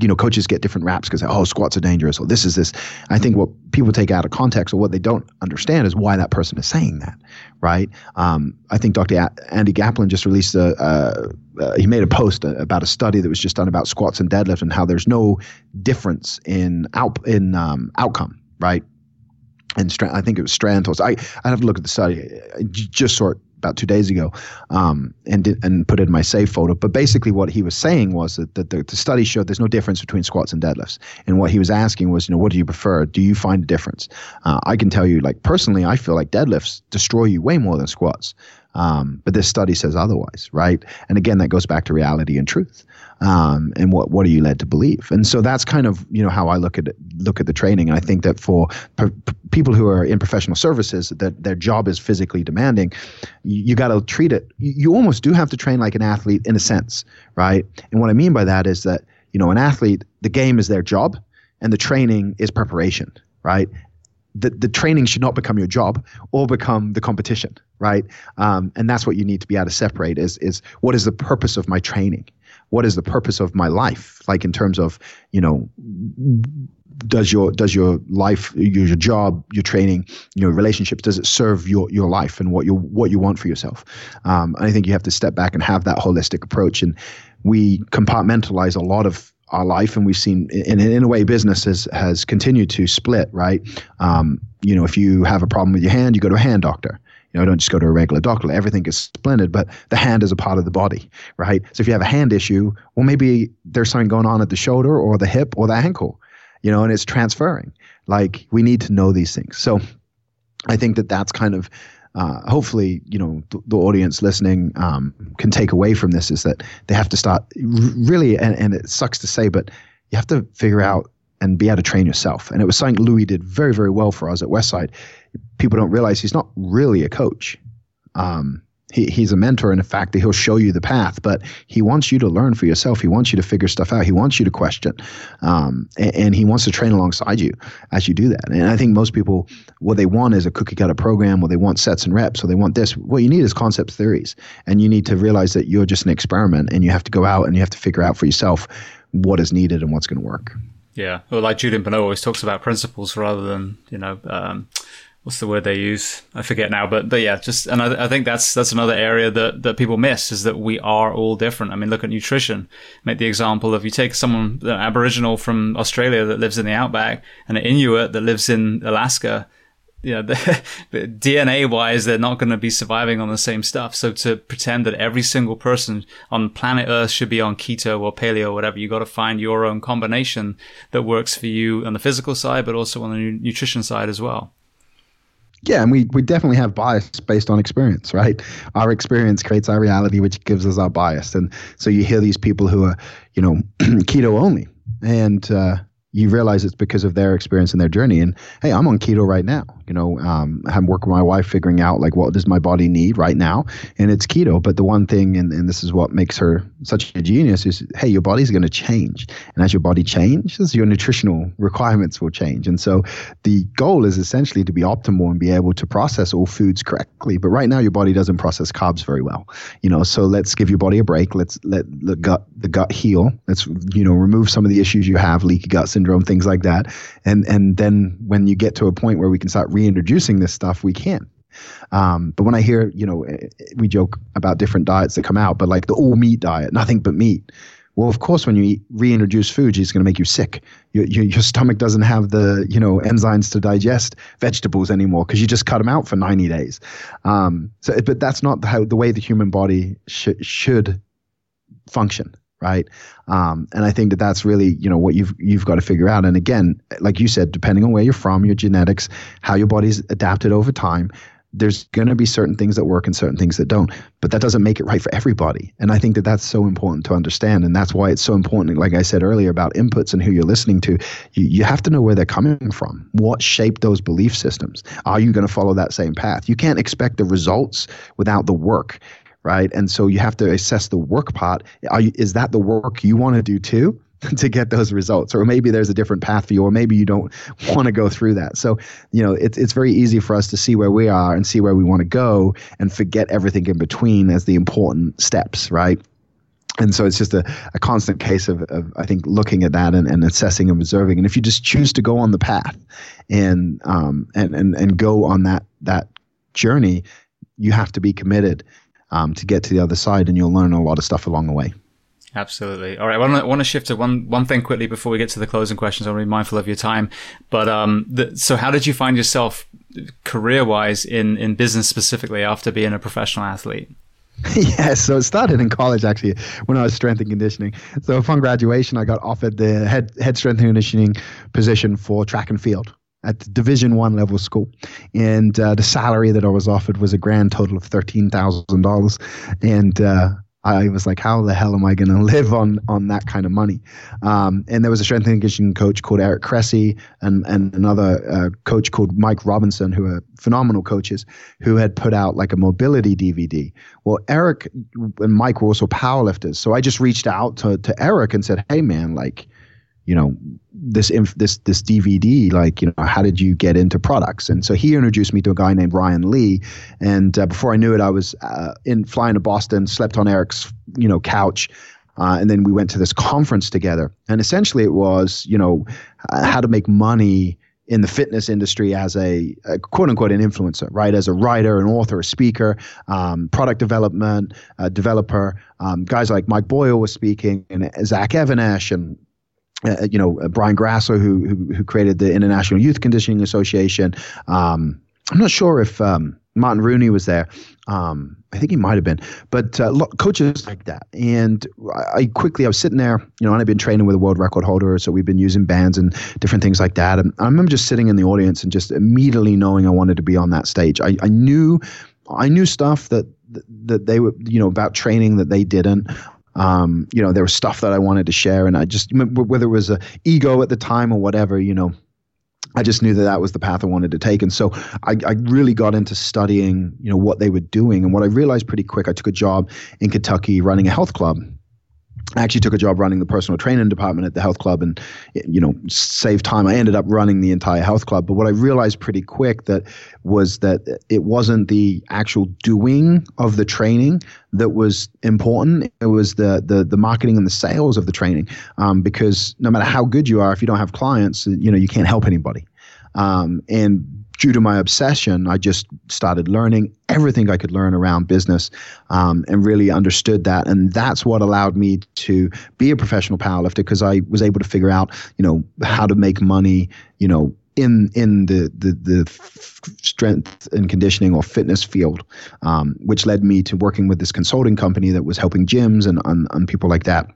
you know, coaches get different raps because oh, squats are dangerous, or this is this. I think what people take out of context, or what they don't understand, is why that person is saying that, right? Um, I think Dr. A- Andy Galpin just released a, he made a post about a study that was just done about squats and deadlift and how there's no difference in out in um, outcome, right? and I think it was Strantos. I I have to look at the study. I just saw it about two days ago, um, and and put it in my save folder. But basically, what he was saying was that, that the, the, study showed there's no difference between squats and deadlifts. And what he was asking was, you know, what do you prefer? Do you find a difference? Uh, I can tell you, like personally, I feel like deadlifts destroy you way more than squats. Um, but this study says otherwise, right? And again, that goes back to reality and truth. Um, and what what are you led to believe? And so that's kind of you know how I look at look at the training. And I think that for p- people who are in professional services, that their job is physically demanding, you, you got to treat it. You, you almost do have to train like an athlete in a sense, right? And what I mean by that is that you know an athlete, the game is their job, and the training is preparation, right? the, the training should not become your job or become the competition, right? Um, and that's what you need to be able to separate is is what is the purpose of my training? What is the purpose of my life? Like in terms of, you know, does your does your life your, your job your training your relationships does it serve your your life and what you what you want for yourself um, i think you have to step back and have that holistic approach and we compartmentalize a lot of our life, and we've seen in, in a way business has, has continued to split, right? Um, you know, if you have a problem with your hand, you go to a hand doctor. You know, don't just go to a regular doctor. Everything is splendid, but the hand is a part of the body, right? So if you have a hand issue, well, maybe there's something going on at the shoulder or the hip or the ankle, you know, and it's transferring. Like we need to know these things. So I think that that's kind of uh, hopefully, you know, th- the audience listening um, can take away from this is that they have to start really, and, and it sucks to say, but you have to figure out and be able to train yourself. And it was something Louie did very, very well for us at Westside. People don't realize he's not really a coach. Um, he, he's a mentor in the fact that he'll show you the path, but he wants you to learn for yourself. He wants you to figure stuff out. He wants you to question, um, and, and, he wants to train alongside you as you do that. And I think most people, what they want is a cookie cutter program, or they want sets and reps, or they want this. What you need is concepts, theories, and you need to realize that you're just an experiment, and you have to go out and you have to figure out for yourself what is needed and what's going to work. Yeah, well, like Julien Pineau always talks about principles rather than you know. Um, what's the word they use? I forget now, but but yeah, just and I, I, think that's that's another area that that people miss is that we are all different. I mean, look at nutrition. Make the example of you take someone an Aboriginal from Australia that lives in the outback and an Inuit that lives in Alaska. You know, (laughs) the, DNA wise, they're not going to be surviving on the same stuff. So to pretend that every single person on planet Earth should be on keto or paleo or whatever, you got to find your own combination that works for you on the physical side, but also on the nutrition side as well. Yeah, and we, we definitely have bias based on experience, right? Our experience creates our reality, which gives us our bias. And so you hear these people who are, you know, (clears throat) keto only, and uh, you realize it's because of their experience and their journey. And hey, I'm on keto right now. You know, um, I'm working with my wife figuring out like what does my body need right now, and it's keto. But the one thing, and, and this is what makes her such a genius, is hey, your body's going to change, and as your body changes, your nutritional requirements will change. And so the goal is essentially to be optimal and be able to process all foods correctly. But right now, your body doesn't process carbs very well. You know, so let's give your body a break. Let's let the gut the gut heal. Let's you know remove some of the issues you have, leaky gut syndrome, things like that. And and then when you get to a point where we can start reintroducing this stuff, we can. Um, but when I hear, you know, eh, we joke about different diets that come out, but like the all meat diet, nothing but meat. Well, of course, when you eat, reintroduce food, it's going to make you sick. Your, your, your, stomach doesn't have the you know enzymes to digest vegetables anymore because you just cut them out for 90 days. Um, so, but that's not how the way the human body sh- should function right? Um, and I think that that's really you know what you've you've got to figure out. And again, like you said, depending on where you're from, your genetics, how your body's adapted over time. There's going to be certain things that work and certain things that don't, but that doesn't make it right for everybody. And I think that that's so important to understand. And that's why it's so important, like I said earlier, about inputs and who you're listening to. You, you have to know where they're coming from. What shaped those belief systems? Are you going to follow that same path? You can't expect the results without the work right? And so you have to assess the work part. You, is that the work you want to do too? (laughs) to get those results or maybe there's a different path for you or maybe you don't (laughs) want to go through that so you know it's, it's very easy for us to see where we are and see where we want to go and forget everything in between as the important steps right and so it's just a, a constant case of, of i think looking at that and, and assessing and observing and if you just choose to go on the path and um and and, and go on that that journey you have to be committed um, to get to the other side, and you'll learn a lot of stuff along the way. Absolutely. All right. I want to, I want to shift to one, one thing quickly before we get to the closing questions. I want to be mindful of your time. But, um, the, so how did you find yourself career wise in, in business specifically after being a professional athlete? (laughs) yeah, so it started in college actually when I was strength and conditioning. So upon graduation, I got offered the head head strength and conditioning position for track and field at Division One level school, and uh, the salary that I was offered was a grand total of thirteen thousand dollars, and uh, I was like, how the hell am I going (laughs) to live on on that kind of money? Um, and there was a strength and conditioning coach called Eric Cressey and and another uh, coach called Mike Robertson, who are phenomenal coaches, who had put out like a mobility DVD. Well, Eric and Mike were also powerlifters, so I just reached out to to Eric and said, hey man, like you know this inf- this this DVD like you know how did you get into products and so he introduced me to a guy named Ryan Lee and uh, before I knew it I was uh, in flying to Boston slept on Eric's you know couch uh, and then we went to this conference together and essentially it was you know how to make money in the fitness industry as a, a, quote unquote an influencer, right? As a writer, an author, a speaker, um, product development, developer. Um, guys like Mike Boyle was speaking, and Zach Even-Esh, and uh, you know, uh, Brian Grasso, who, who, who created the International Youth Conditioning Association. Um, I'm not sure if um, Martin Rooney was there. Um, I think he might have been, but uh, look, coaches like that. And I, I quickly, I was sitting there, you know, and I've been training with a world record holder, so we've been using bands and different things like that. And I remember just sitting in the audience and just immediately knowing I wanted to be on that stage. I, I knew, I knew stuff that that they were, you know, about training that they didn't. Um, you know, there was stuff that I wanted to share, and I just whether it was a ego at the time or whatever, you know, I just knew that that was the path I wanted to take, and so I, I, really got into studying, you know, what they were doing, and what I realized pretty quick. I took a job in Kentucky running a health club, I actually took a job running the personal training department at the health club and you know save time. I ended up running the entire health club. But what I realized pretty quick that was that it wasn't the actual doing of the training that was important. It was the the the marketing and the sales of the training. Um, because no matter how good you are if you don't have clients you know you can't help anybody. Um, and due to my obsession, I just started learning everything I could learn around business um, and really understood that. And that's what allowed me to be a professional powerlifter because I was able to figure out, you know, how to make money, you know, in in the the, the strength and conditioning or fitness field, um, which led me to working with this consulting company that was helping gyms and, and, and people like that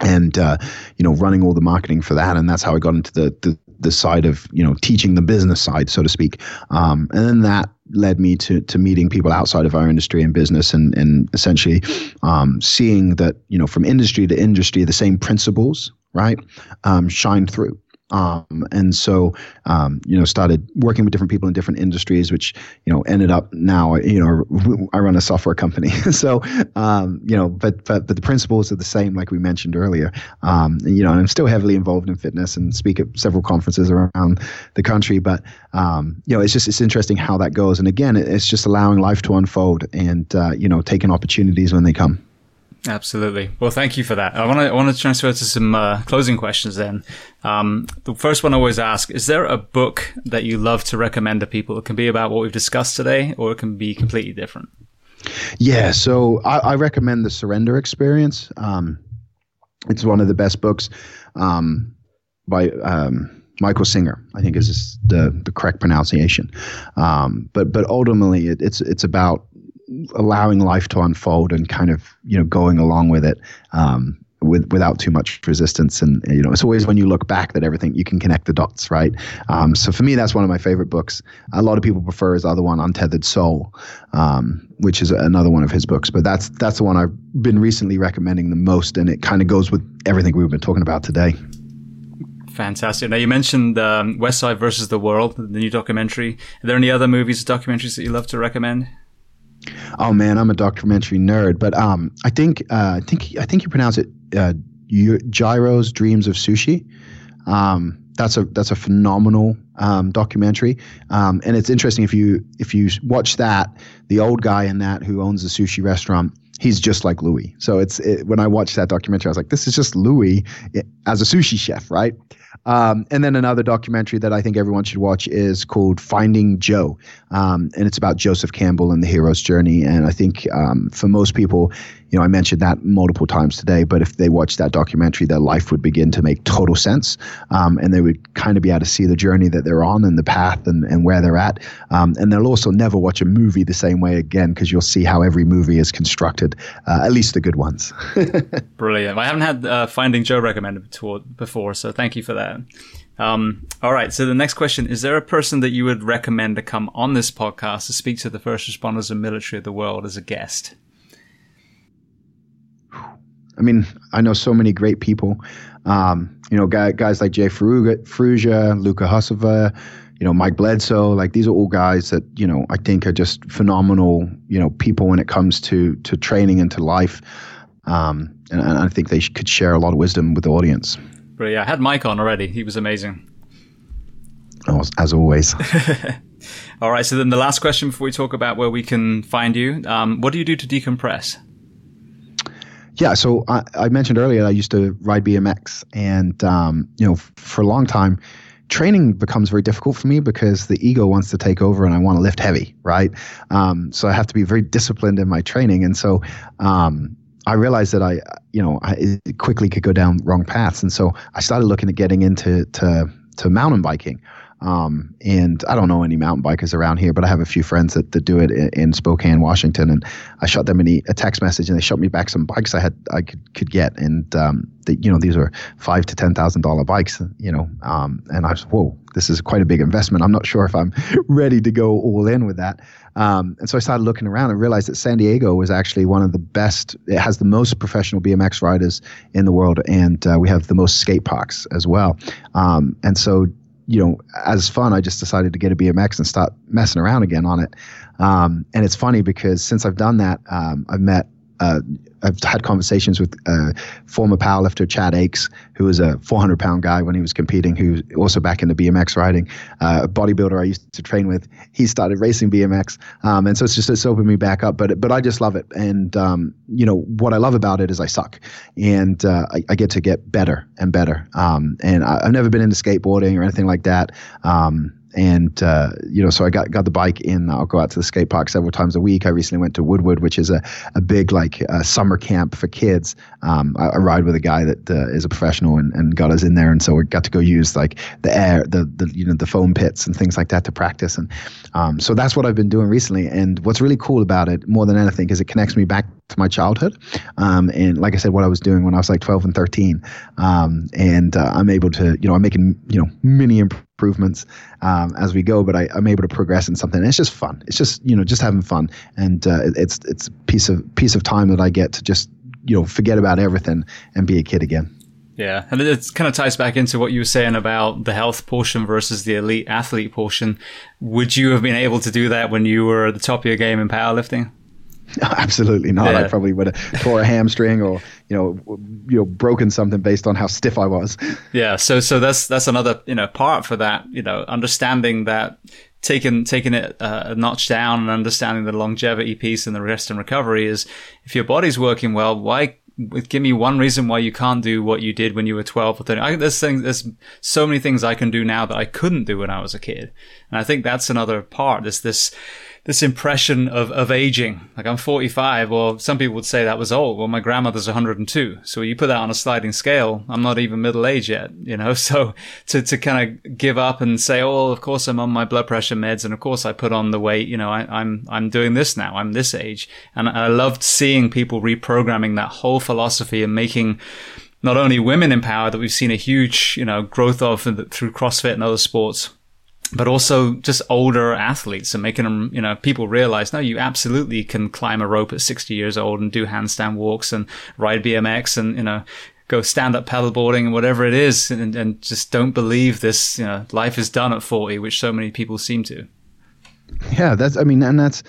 and uh, you know running all the marketing for that and that's how i got into the, the the side of you know teaching the business side, so to speak. Um, and then that led me to to meeting people outside of our industry and business, and and essentially um, seeing that you know from industry to industry, the same principles right um, shine through. Um, and so, um, you know, started working with different people in different industries, which, you know, ended up now, you know, (laughs) I run a software company. (laughs) so, um, you know, but, but, but the principles are the same, like we mentioned earlier. Um, you know, I'm still heavily involved in fitness and speak at several conferences around the country. But, um, you know, it's just, it's interesting how that goes. And again, it's just allowing life to unfold and, uh, you know, taking opportunities when they come. Absolutely. Well, thank you for that. I want to I want to transfer to some uh, closing questions. Then, um, the first one I always ask: Is there a book that you love to recommend to people? It can be about what we've discussed today, or it can be completely different. Yeah. So I, I recommend the Surrender Experiment. Um, it's one of the best books um, by. Um, Michael Singer, I think is the the correct pronunciation, um, but but ultimately it, it's it's about allowing life to unfold and kind of you know going along with it um, with without too much resistance and you know it's always when you look back that everything you can connect the dots right um, so for me that's one of my favorite books a lot of people prefer his other one untethered soul um, which is another one of his books but that's that's the one i've been recently recommending the most and it kind of goes with everything we've been talking about today Fantastic. Now you mentioned um, Westside versus the World, the new documentary. Are there any other movies, or documentaries that you love to recommend? Oh man, I'm a documentary nerd, but um, I think uh, I think I think you pronounce it uh, Jiro's Dreams of Sushi. Um, that's a that's a phenomenal um, documentary, um, and it's interesting if you if you watch that, the old guy in that who owns the sushi restaurant, he's just like Louie. So it's it, when I watched that documentary, I was like, this is just Louie eh, as a sushi chef, right? Um, and then another documentary that I think everyone should watch is called Finding Joe. Um, and it's about Joseph Campbell and the hero's journey. And I think um, for most people, you know, I mentioned that multiple times today, but if they watch that documentary, their life would begin to make total sense. Um, and they would kind of be able to see the journey that they're on and the path and, and where they're at. Um, and they'll also never watch a movie the same way again because you'll see how every movie is constructed, uh, at least the good ones. (laughs) Brilliant. I haven't had uh, Finding Joe recommended before, so thank you for that. Um, all right. So the next question is: There a person that you would recommend to come on this podcast to speak to the first responders and military of the world as a guest? I mean, I know so many great people. Um, you know, guys, guys like Jay Ferruggia, Luka Hocevar, you know, Mike Bledsoe. Like these are all guys that you know I think are just phenomenal. You know, people when it comes to to training and to life. Um, and, and, I think they could share a lot of wisdom with the audience. But yeah, I had Mike on already. He was amazing. Oh, as always. (laughs) All right. So then the last question before we talk about where we can find you, um, what do you do to decompress? Yeah, so I, I, mentioned earlier I used to ride BMX, and um, you know, for a long time, training becomes very difficult for me because the ego wants to take over, and I want to lift heavy, right? Um, so I have to be very disciplined in my training, and so um, I realized that I, you know, I quickly could go down wrong paths, and so I started looking at getting into to to mountain biking. Um, and I don't know any mountain bikers around here, but I have a few friends that, that do it in, in Spokane, Washington. And I shot them a, text message, and they shot me back some bikes I had I could could get. And um, the, you know, these are five to ten thousand dollar bikes. You know, um, and I was whoa, this is quite a big investment. I'm not sure if I'm (laughs) ready to go all in with that. Um, and so I started looking around and realized that San Diego was actually one of the best. It has the most professional BMX riders in the world, and uh, we have the most skate parks as well. Um, and so you know, as fun, I just decided to get a BMX and start messing around again on it. Um, and it's funny because since I've done that, um, I've met uh, I've had conversations with uh, former powerlifter Chad Aichs, who was a 400 pound guy when he was competing, who's also back into BMX riding. Uh, a bodybuilder I used to train with, he started racing BMX, um, and so it's just it's opened me back up. But but I just love it, and um, you know what I love about it is I suck, and uh, I, I, get to get better and better. Um, and I, have never been into skateboarding or anything like that. Um, and uh, you know, so I got got the bike in. I'll go out to the skate park several times a week. I recently went to Woodward, which is a, a big like uh, summer camp for kids. Um, I, I, ride with a guy that uh, is a professional and, and got us in there, and so we got to go use like the air, the the you know the foam pits and things like that to practice. And um, so that's what I've been doing recently. And what's really cool about it, more than anything, is it connects me back to my childhood. Um, and like I said, what I was doing when I was like 12 and 13. Um, and uh, I'm able to, you know, I'm making, you know, mini improvements um, as we go, but I, am able to progress in something. And it's just fun. It's just, you know, just having fun. And uh, it's, it's a piece of, piece of time that I get to just, you know, forget about everything and be a kid again. Yeah, and it kind of ties back into what you were saying about the health portion versus the elite athlete portion. Would you have been able to do that when you were at the top of your game in powerlifting? (laughs) Absolutely not. Yeah. I probably would have tore a hamstring or you know you know broken something based on how stiff I was. Yeah. So so that's that's another you know part for that. You know, understanding that taking taking it uh, a notch down and understanding the longevity piece and the rest and recovery is if your body's working well, why give me one reason why you can't do what you did when you were 12 or 13. I, there's things, there's so many things I can do now that I couldn't do when I was a kid. And I think that's another part. This, this, this impression of, of aging. Like I'm 45, or some people would say that was old. Well, my grandmother's 102. So you put that on a sliding scale, I'm not even middle age yet, you know? (laughs) So to, to kind of give up and say, oh, of course I'm on my blood pressure meds. And of course I put on the weight, you know, I, I'm, I'm doing this now. I'm this age. And I loved seeing people reprogramming that whole philosophy and making, not only women empowered that we've seen a huge, you know, growth of through CrossFit and other sports, but also just older athletes and making them, you know, people realize, no, you absolutely can climb a rope at 60 years old and do handstand walks and ride BMX and, you know, go stand up paddleboarding and whatever it is. And, and just don't believe this, you know, life is done at 40, which so many people seem to. Yeah, that's, I mean, and that's,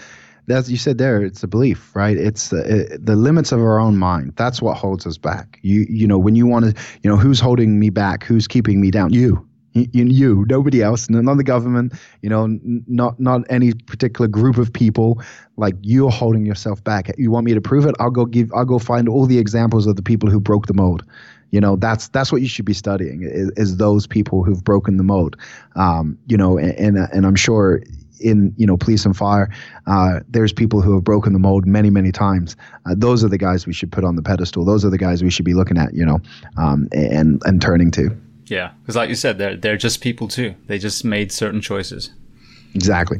that's you said there it's a belief right? It's the, it, the limits of our own mind. That's what holds us back. You you know when you want to you know who's holding me back? Who's keeping me down? You you, nobody else, not the government, you know, not not any particular group of people. Like you're holding yourself back. You want me to prove it? I'll go give. I'll go find all the examples of the people who broke the mold. You know, that's that's what you should be studying is, is those people who've broken the mold. Um, you know, and, and and I'm sure in you know police and fire uh, there's people who have broken the mold many many times uh, those are the guys we should put on the pedestal those are the guys we should be looking at you know um, and and turning to yeah, because like you said, they're they're just people too. They just made certain choices. Exactly.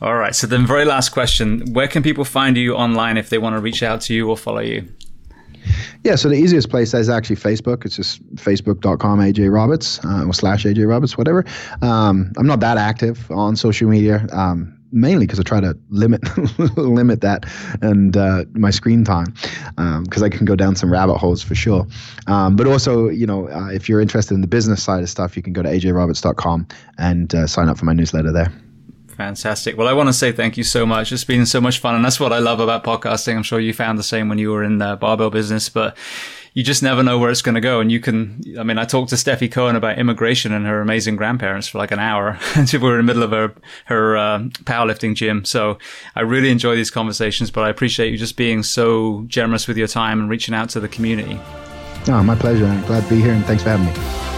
All right. So then, very last question: Where can people find you online if they want to reach out to you or follow you? Yeah, so the easiest place is actually Facebook. It's just facebook.com AJ Roberts uh, or slash AJ Roberts, whatever. Um, I'm not that active on social media. Um, mainly because I try to limit (laughs) limit that and uh, my screen time because um, I can go down some rabbit holes for sure. Um, but also, you know, uh, if you're interested in the business side of stuff, you can go to ajroberts.com and uh, sign up for my newsletter there. Fantastic. Well, I want to say thank you so much. It's been so much fun. And that's what I love about podcasting. I'm sure you found the same when you were in the barbell business, but you just never know where it's going to go. And you can, I mean, I talked to Stefi Cohen about immigration and her amazing grandparents for like an hour. (laughs) and we were in the middle of her, her uh, powerlifting gym. So I really enjoy these conversations, but I appreciate you just being so generous with your time and reaching out to the community. Oh, my pleasure. I'm glad to be here and thanks for having me.